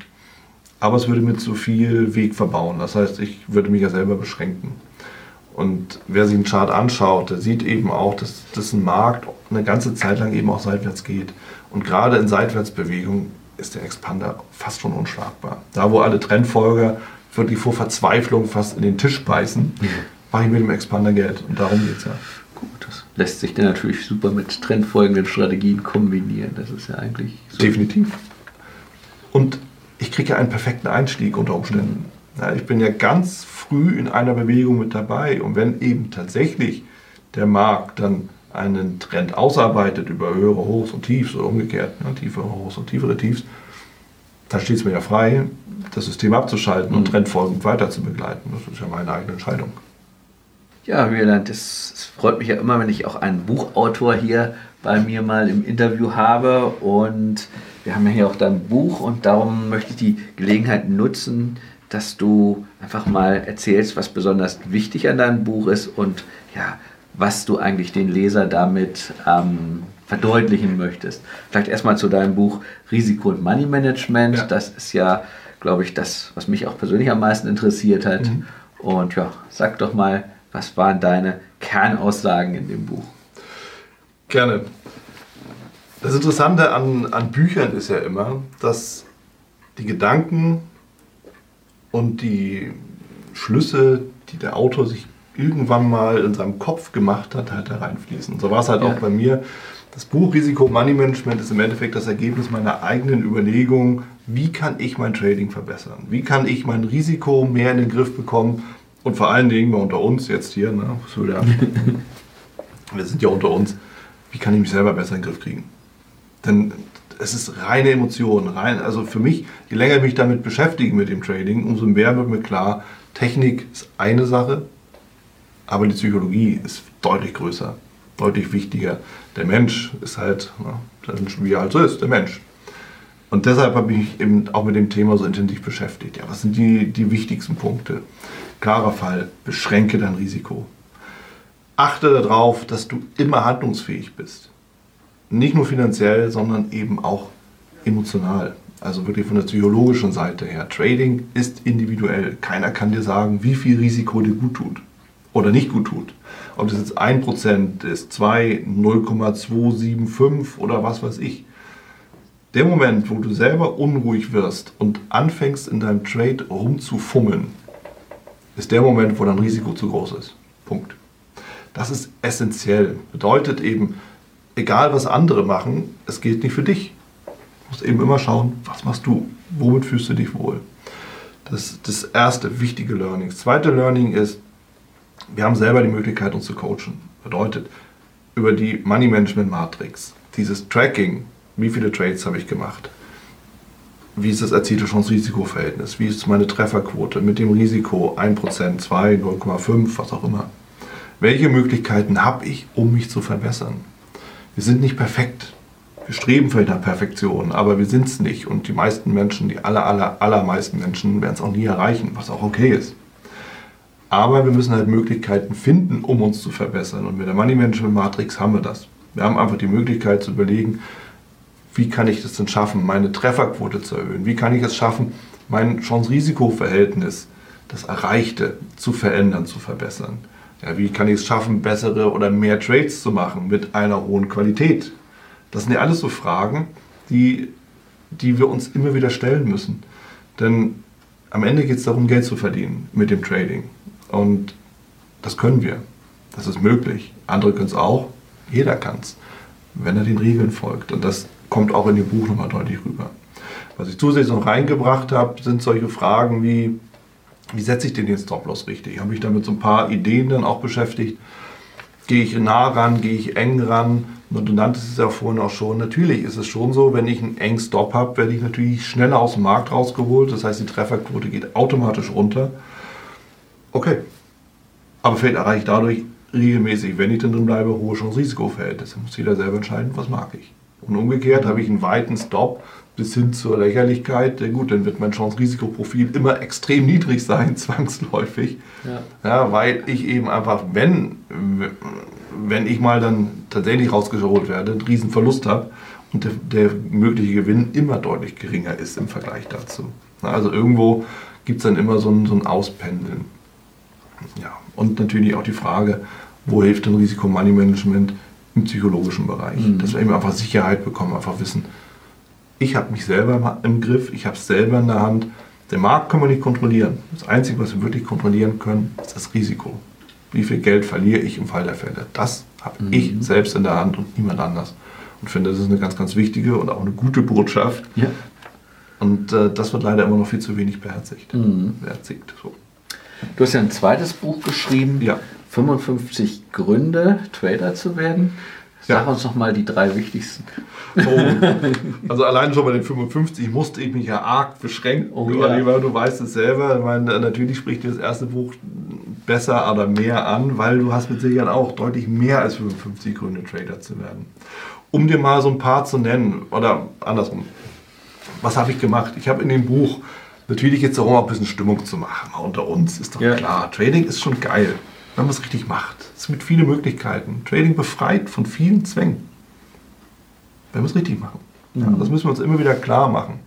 Aber es würde mir zu viel Weg verbauen. Das heißt, ich würde mich ja selber beschränken. Und wer sich einen Chart anschaut, der sieht eben auch, dass, dass ein Markt eine ganze Zeit lang eben auch seitwärts geht. Und gerade in Seitwärtsbewegung ist der Expander fast schon unschlagbar. Da, wo alle Trendfolger wirklich vor Verzweiflung fast in den Tisch beißen, mhm. mache ich mit dem Expander Geld. Und darum geht es ja. Gut, das lässt sich dann natürlich super mit trendfolgenden Strategien kombinieren. Das ist ja eigentlich. So Definitiv. Und ich kriege ja einen perfekten Einstieg unter Umständen. Ja, ich bin ja ganz früh in einer Bewegung mit dabei. Und wenn eben tatsächlich der Markt dann einen Trend ausarbeitet über höhere Hochs und Tiefs oder umgekehrt, ne, tiefere Hochs und tiefere Tiefs, dann steht es mir ja frei, das System abzuschalten mhm. und trendfolgend weiter zu begleiten. Das ist ja meine eigene Entscheidung. Ja, Wieland, es freut mich ja immer, wenn ich auch einen Buchautor hier bei mir mal im Interview habe. Und wir haben ja hier auch dein Buch und darum möchte ich die Gelegenheit nutzen, dass du einfach mal erzählst, was besonders wichtig an deinem Buch ist und ja, was du eigentlich den Leser damit ähm, verdeutlichen möchtest. Vielleicht erstmal zu deinem Buch Risiko und Money Management. Ja. Das ist ja, glaube ich, das, was mich auch persönlich am meisten interessiert hat. Mhm. Und ja, sag doch mal, was waren deine Kernaussagen in dem Buch? Gerne. Das Interessante an, an Büchern ist ja immer, dass die Gedanken und die Schlüsse, die der Autor sich irgendwann mal in seinem Kopf gemacht hat, halt da reinfließen. so war es halt ja. auch bei mir. Das Buch Risiko Money Management ist im Endeffekt das Ergebnis meiner eigenen Überlegung, wie kann ich mein Trading verbessern? Wie kann ich mein Risiko mehr in den Griff bekommen? Und vor allen Dingen, mal unter uns jetzt hier, ne, wir sind ja unter uns, wie kann ich mich selber besser in den Griff kriegen? Denn es ist reine Emotion. Rein, also für mich, je länger ich mich damit beschäftige mit dem Trading, umso mehr wird mir klar, Technik ist eine Sache, aber die Psychologie ist deutlich größer, deutlich wichtiger. Der Mensch ist halt, na, wie er halt so ist, der Mensch. Und deshalb habe ich mich eben auch mit dem Thema so intensiv beschäftigt. Ja, was sind die, die wichtigsten Punkte? Klarer Fall, beschränke dein Risiko. Achte darauf, dass du immer handlungsfähig bist. Nicht nur finanziell, sondern eben auch emotional. Also wirklich von der psychologischen Seite her. Trading ist individuell. Keiner kann dir sagen, wie viel Risiko dir gut tut oder nicht gut tut. Ob das jetzt 1% ist, 2, 0,275 oder was weiß ich. Der Moment, wo du selber unruhig wirst und anfängst in deinem Trade rumzufummeln, ist der Moment, wo dein Risiko zu groß ist. Punkt. Das ist essentiell. Bedeutet eben, egal was andere machen, es gilt nicht für dich. Du musst eben immer schauen, was machst du? Womit fühlst du dich wohl? Das ist das erste wichtige Learning. Das zweite Learning ist, wir haben selber die Möglichkeit, uns zu coachen. Bedeutet, über die Money Management Matrix, dieses Tracking, wie viele Trades habe ich gemacht, wie ist das erzielte Chance-Risiko-Verhältnis, wie ist meine Trefferquote mit dem Risiko 1%, 2, 0,5, was auch immer. Welche Möglichkeiten habe ich, um mich zu verbessern? Wir sind nicht perfekt. Wir streben vielleicht nach Perfektion, aber wir sind es nicht. Und die meisten Menschen, die aller, aller, allermeisten Menschen werden es auch nie erreichen, was auch okay ist. Aber wir müssen halt Möglichkeiten finden, um uns zu verbessern. Und mit der Money Management Matrix haben wir das. Wir haben einfach die Möglichkeit zu überlegen, wie kann ich das denn schaffen, meine Trefferquote zu erhöhen? Wie kann ich es schaffen, mein Chance-Risiko-Verhältnis, das Erreichte, zu verändern, zu verbessern? Ja, wie kann ich es schaffen, bessere oder mehr Trades zu machen mit einer hohen Qualität? Das sind ja alles so Fragen, die, die wir uns immer wieder stellen müssen. Denn am Ende geht es darum, Geld zu verdienen mit dem Trading. Und das können wir. Das ist möglich. Andere können es auch. Jeder kann es, wenn er den Regeln folgt. Und das kommt auch in dem Buch nochmal deutlich rüber. Was ich zusätzlich noch reingebracht habe, sind solche Fragen wie, wie setze ich denn den Stop-Loss richtig? Ich habe mich damit so ein paar Ideen dann auch beschäftigt. Gehe ich nah ran, gehe ich eng ran? Und du nanntest es ja vorhin auch schon. Natürlich ist es schon so, wenn ich einen engen Stop habe, werde ich natürlich schneller aus dem Markt rausgeholt. Das heißt, die Trefferquote geht automatisch runter. Okay. Aber vielleicht erreiche ich dadurch regelmäßig, wenn ich denn drin bleibe, hohe Chance-Risiko-Verhältnisse. Muss jeder selber entscheiden, was mag ich. Und umgekehrt habe ich einen weiten Stop bis hin zur Lächerlichkeit. Ja gut, dann wird mein Chance-Risikoprofil immer extrem niedrig sein, zwangsläufig. Ja. ja. weil ich eben einfach, wenn, wenn ich mal dann tatsächlich rausgeholt werde, einen riesen Verlust habe und der, der mögliche Gewinn immer deutlich geringer ist im Vergleich dazu. Also irgendwo gibt es dann immer so ein, so ein Auspendeln. Ja, und natürlich auch die Frage, wo hilft denn Risiko-Money-Management? Im psychologischen Bereich. Mhm. Dass wir eben einfach Sicherheit bekommen, einfach wissen, ich habe mich selber im Griff, ich habe es selber in der Hand. Den Markt können wir nicht kontrollieren. Das Einzige, was wir wirklich kontrollieren können, ist das Risiko. Wie viel Geld verliere ich im Fall der Fälle? Das habe mhm. ich selbst in der Hand und niemand anders. Und finde, das ist eine ganz, ganz wichtige und auch eine gute Botschaft. Ja. Und äh, das wird leider immer noch viel zu wenig beherzigt. Mhm. beherzigt so. Du hast ja ein zweites Buch geschrieben. Ja. 55 Gründe, Trader zu werden. Sag ja. uns noch mal die drei wichtigsten. Oh. Also allein schon bei den 55 musste ich mich ja arg beschränken. Oh, ja. Du weißt es selber. Ich meine, natürlich spricht dir das erste Buch besser oder mehr an, weil du hast mit Sicherheit auch deutlich mehr als 55 Gründe, Trader zu werden. Um dir mal so ein paar zu nennen, oder andersrum, was habe ich gemacht? Ich habe in dem Buch natürlich jetzt auch mal ein bisschen Stimmung zu machen unter uns, ist doch ja. klar. Trading ist schon geil wenn man es richtig macht. Es gibt viele Möglichkeiten. Trading befreit von vielen Zwängen. Wenn wir es richtig machen. Ja, mhm. das müssen wir uns immer wieder klar machen.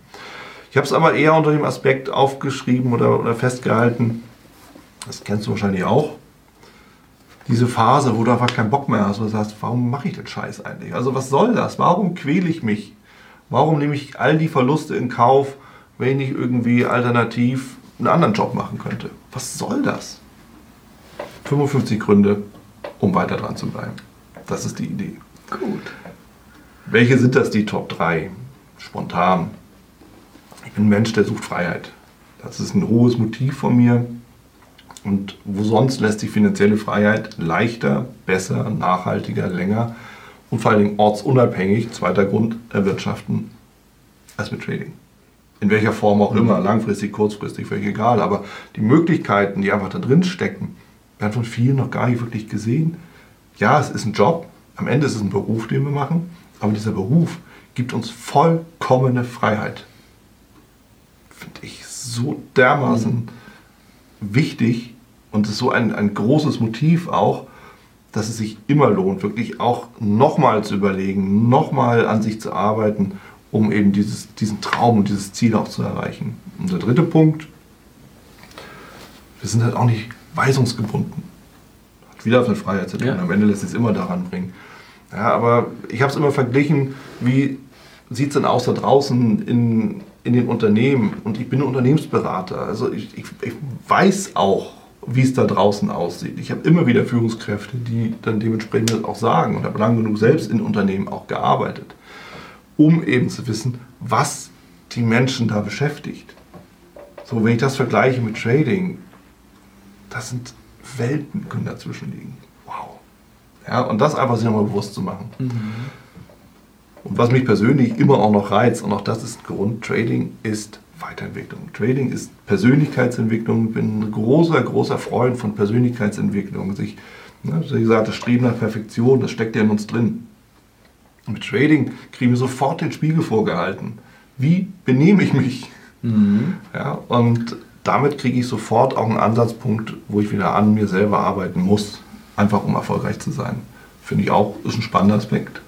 Ich habe es aber eher unter dem Aspekt aufgeschrieben oder, oder festgehalten, das kennst du wahrscheinlich auch, diese Phase, wo du einfach keinen Bock mehr hast und sagst, warum mache ich den Scheiß eigentlich? Also was soll das? Warum quäle ich mich? Warum nehme ich all die Verluste in Kauf, wenn ich irgendwie alternativ einen anderen Job machen könnte? Was soll das? 55 Gründe, um weiter dran zu bleiben. Das ist die Idee. Gut. Welche sind das, die Top 3? Spontan. Ich bin ein Mensch, der sucht Freiheit. Das ist ein hohes Motiv von mir. Und wo sonst lässt sich finanzielle Freiheit leichter, besser, nachhaltiger, länger und vor allen Dingen ortsunabhängig, zweiter Grund, erwirtschaften als mit Trading. In welcher Form auch immer, langfristig, kurzfristig, völlig egal. Aber die Möglichkeiten, die einfach da drin stecken, werden von vielen noch gar nicht wirklich gesehen. Ja, es ist ein Job, am Ende ist es ein Beruf, den wir machen, aber dieser Beruf gibt uns vollkommene Freiheit. Finde ich so dermaßen mhm. wichtig und ist so ein, ein großes Motiv auch, dass es sich immer lohnt, wirklich auch nochmal zu überlegen, nochmal an sich zu arbeiten, um eben dieses, diesen Traum und dieses Ziel auch zu erreichen. Und der dritte Punkt, wir sind halt auch nicht weisungsgebunden. Hat wieder mit Freiheit zu tun. Ja. Am Ende lässt es immer daran bringen. Ja, aber ich habe es immer verglichen, wie sieht es denn aus da draußen in, in den Unternehmen? Und ich bin Unternehmensberater. Also ich, ich, ich weiß auch, wie es da draußen aussieht. Ich habe immer wieder Führungskräfte, die dann dementsprechend auch sagen und habe lang genug selbst in Unternehmen auch gearbeitet, um eben zu wissen, was die Menschen da beschäftigt. So, wenn ich das vergleiche mit Trading, das sind Welten können dazwischen liegen. Wow. Ja, und das einfach sich nochmal bewusst zu machen. Mhm. Und was mich persönlich immer auch noch reizt, und auch das ist Grund, Trading ist Weiterentwicklung. Trading ist Persönlichkeitsentwicklung. Ich bin ein großer, großer Freund von Persönlichkeitsentwicklung. Sich, ne, wie gesagt, das Streben nach Perfektion, das steckt ja in uns drin. Und mit Trading kriegen wir sofort den Spiegel vorgehalten. Wie benehme ich mich? Mhm. Ja, und damit kriege ich sofort auch einen Ansatzpunkt, wo ich wieder an mir selber arbeiten muss, einfach um erfolgreich zu sein. Finde ich auch, ist ein spannender Aspekt.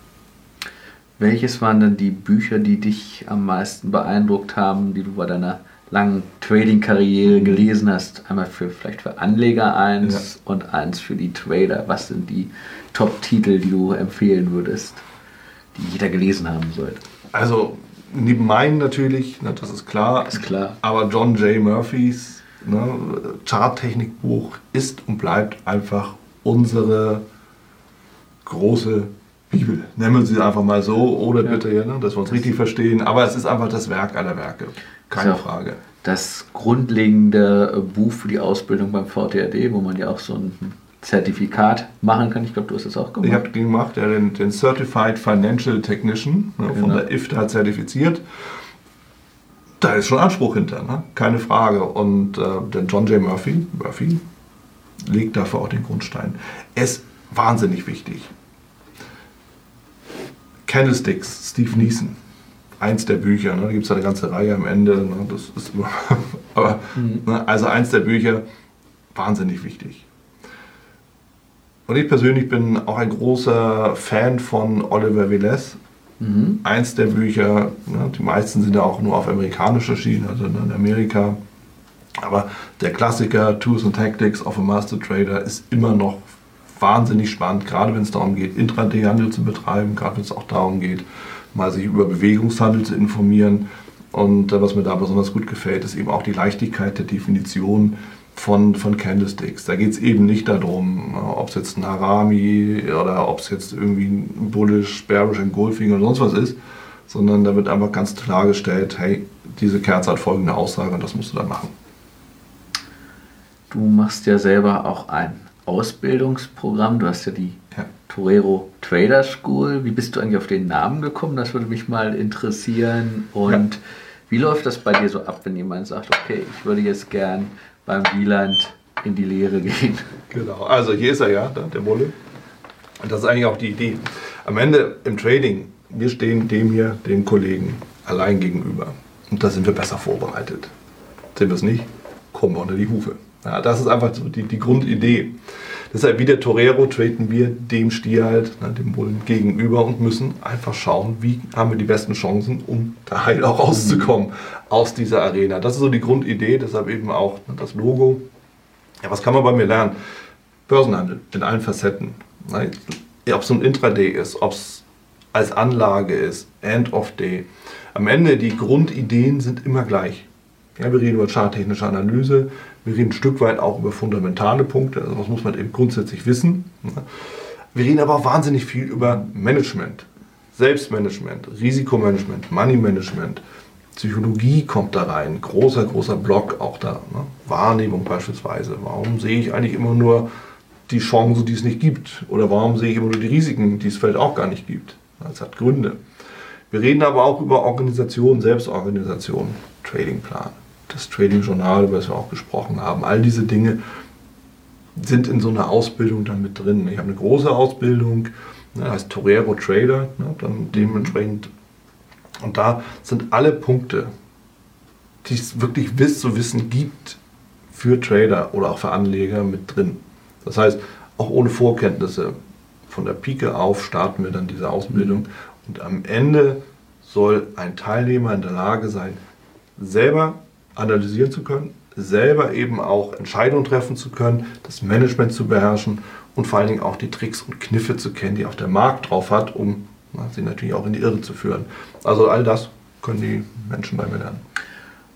Welches waren denn die Bücher, die dich am meisten beeindruckt haben, die du bei deiner langen Trading-Karriere gelesen hast? Einmal für vielleicht für Anleger eins ja. und eins für die Trader. Was sind die Top-Titel, die du empfehlen würdest, die jeder gelesen haben sollte? Also neben meinen natürlich, ne, das ist klar. Ist klar. Aber John J. Murphys ne, Charttechnikbuch ist und bleibt einfach unsere große Bibel. Nennen wir sie einfach mal so, oder ja. bitte, ja, ne, dass wir uns richtig verstehen. Aber es ist einfach das Werk aller Werke. Keine Frage. Das grundlegende Buch für die Ausbildung beim VTRD, wo man ja auch so ein Zertifikat machen kann. Ich glaube, du hast das auch gemacht. Ich habe gemacht, ja, den, den, Certified Financial Technician ne, genau. von der IFTA zertifiziert. Da ist schon Anspruch hinter, ne? keine Frage. Und äh, der John J. Murphy, Murphy legt dafür auch den Grundstein. Er ist wahnsinnig wichtig. Candlesticks, Steve Neeson. Eins der Bücher, ne? da gibt es eine ganze Reihe am Ende. Ne? Das ist aber, mhm. ne? Also eins der Bücher, wahnsinnig wichtig. Und ich persönlich bin auch ein großer Fan von Oliver Velez. Mhm. Eins der Bücher, ne, die meisten sind ja auch nur auf amerikanisch erschienen, also in Amerika. Aber der Klassiker Tools and Tactics of a Master Trader ist immer noch wahnsinnig spannend, gerade wenn es darum geht, Intraday-Handel zu betreiben, gerade wenn es auch darum geht, mal sich über Bewegungshandel zu informieren. Und äh, was mir da besonders gut gefällt, ist eben auch die Leichtigkeit der Definition von, von Candlesticks. Da geht es eben nicht darum, ob es jetzt ein Harami oder ob es jetzt irgendwie ein Bullish, Bearish, ein Goldfinger oder sonst was ist, sondern da wird einfach ganz klargestellt, hey, diese Kerze hat folgende Aussage und das musst du dann machen. Du machst ja selber auch ein Ausbildungsprogramm. Du hast ja die ja. Torero Trader School. Wie bist du eigentlich auf den Namen gekommen? Das würde mich mal interessieren. Und ja. wie läuft das bei dir so ab, wenn jemand sagt, okay, ich würde jetzt gern beim Wieland in die Lehre gehen. Genau, also hier ist er ja, der Bulle. Und das ist eigentlich auch die Idee. Am Ende im Trading, wir stehen dem hier, den Kollegen, allein gegenüber. Und da sind wir besser vorbereitet. Sind wir es nicht, kommen wir unter die Hufe. Ja, das ist einfach so die, die Grundidee. Deshalb wie der Torero treten wir dem Stier halt, ne, dem Bullen gegenüber und müssen einfach schauen, wie haben wir die besten Chancen, um da heil auch rauszukommen mhm. aus dieser Arena. Das ist so die Grundidee, deshalb eben auch ne, das Logo. Ja, was kann man bei mir lernen? Börsenhandel in allen Facetten. Ne? Ob es ein Intraday ist, ob es als Anlage ist, End of Day. Am Ende die Grundideen sind immer gleich. Ja, wir reden über charttechnische Analyse, wir reden ein Stück weit auch über fundamentale Punkte, also was muss man eben grundsätzlich wissen. Wir reden aber auch wahnsinnig viel über Management, Selbstmanagement, Risikomanagement, Moneymanagement. Psychologie kommt da rein, großer, großer Block auch da. Ne? Wahrnehmung beispielsweise. Warum sehe ich eigentlich immer nur die Chancen, die es nicht gibt? Oder warum sehe ich immer nur die Risiken, die es vielleicht auch gar nicht gibt? Das hat Gründe. Wir reden aber auch über Organisation, Selbstorganisation, Tradingplan das Trading Journal, über das wir auch gesprochen haben. All diese Dinge sind in so einer Ausbildung dann mit drin. Ich habe eine große Ausbildung, ne, heißt Torero Trader, ne, dann dementsprechend. Und da sind alle Punkte, die es wirklich zu wissen gibt für Trader oder auch für Anleger mit drin. Das heißt, auch ohne Vorkenntnisse von der Pike auf starten wir dann diese Ausbildung und am Ende soll ein Teilnehmer in der Lage sein, selber analysieren zu können, selber eben auch Entscheidungen treffen zu können, das Management zu beherrschen und vor allen Dingen auch die Tricks und Kniffe zu kennen, die auch der Markt drauf hat, um sie natürlich auch in die Irre zu führen. Also all das können die Menschen bei mir lernen.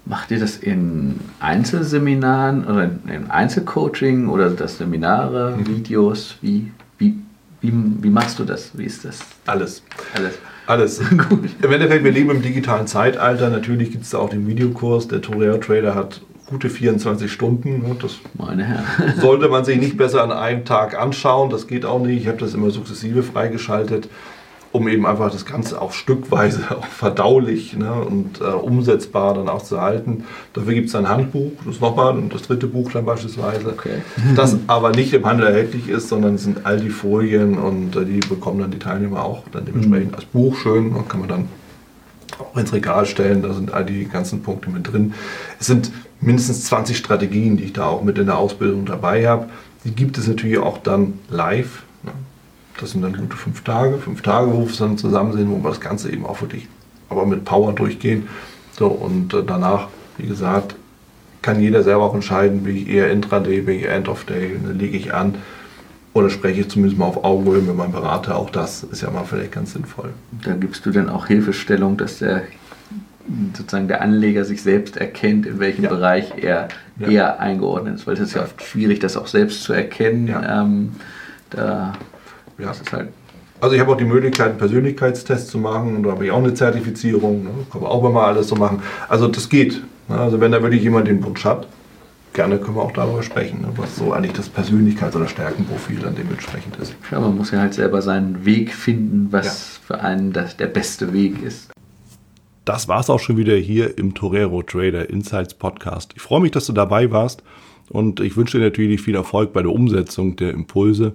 Macht ihr das in Einzelseminaren oder in Einzelcoaching oder das Seminare, mhm. Videos? Wie, wie, wie, wie machst du das? Wie ist das? Alles. Alles. Alles. Gut. Im Endeffekt, wir leben im digitalen Zeitalter. Natürlich gibt es da auch den Videokurs. Der Toreo Trader hat gute 24 Stunden. Das Meine Herren. sollte man sich nicht besser an einem Tag anschauen. Das geht auch nicht. Ich habe das immer sukzessive freigeschaltet um eben einfach das Ganze auch stückweise auch verdaulich ne, und äh, umsetzbar dann auch zu halten. Dafür gibt es ein Handbuch, das nochmal, und das dritte Buch dann beispielsweise, okay. das aber nicht im Handel erhältlich ist, sondern es sind all die Folien und äh, die bekommen dann die Teilnehmer auch dann dementsprechend mhm. als Buch schön und kann man dann auch ins Regal stellen, da sind all die ganzen Punkte mit drin. Es sind mindestens 20 Strategien, die ich da auch mit in der Ausbildung dabei habe. Die gibt es natürlich auch dann live das sind dann gute fünf Tage, fünf Tage, wo wir es dann zusammen sehen, wo wir das Ganze eben auch wirklich aber mit Power durchgehen. So, und äh, danach, wie gesagt, kann jeder selber auch entscheiden, bin ich eher Intraday, bin ich eher End of Day, dann lege ich an oder spreche ich zumindest mal auf Augenhöhe mit meinem Berater. Auch das ist ja mal vielleicht ganz sinnvoll. Da gibst du dann auch Hilfestellung, dass der sozusagen der Anleger sich selbst erkennt, in welchem ja. Bereich er ja. eher eingeordnet ist, weil es ist ja oft schwierig, das auch selbst zu erkennen. Ja. Ähm, da ja. Das ist halt also ich habe auch die Möglichkeit, einen Persönlichkeitstest zu machen und da habe ich auch eine Zertifizierung. Ne? Kann man auch mal alles so machen. Also das geht. Ne? Also wenn da wirklich jemand den Wunsch hat, gerne können wir auch darüber sprechen, ne? was so eigentlich das Persönlichkeits- oder Stärkenprofil dann dementsprechend ist. Ja, man muss ja halt selber seinen Weg finden, was ja. für einen das der beste Weg ist. Das war es auch schon wieder hier im Torero Trader Insights Podcast. Ich freue mich, dass du dabei warst und ich wünsche dir natürlich viel Erfolg bei der Umsetzung der Impulse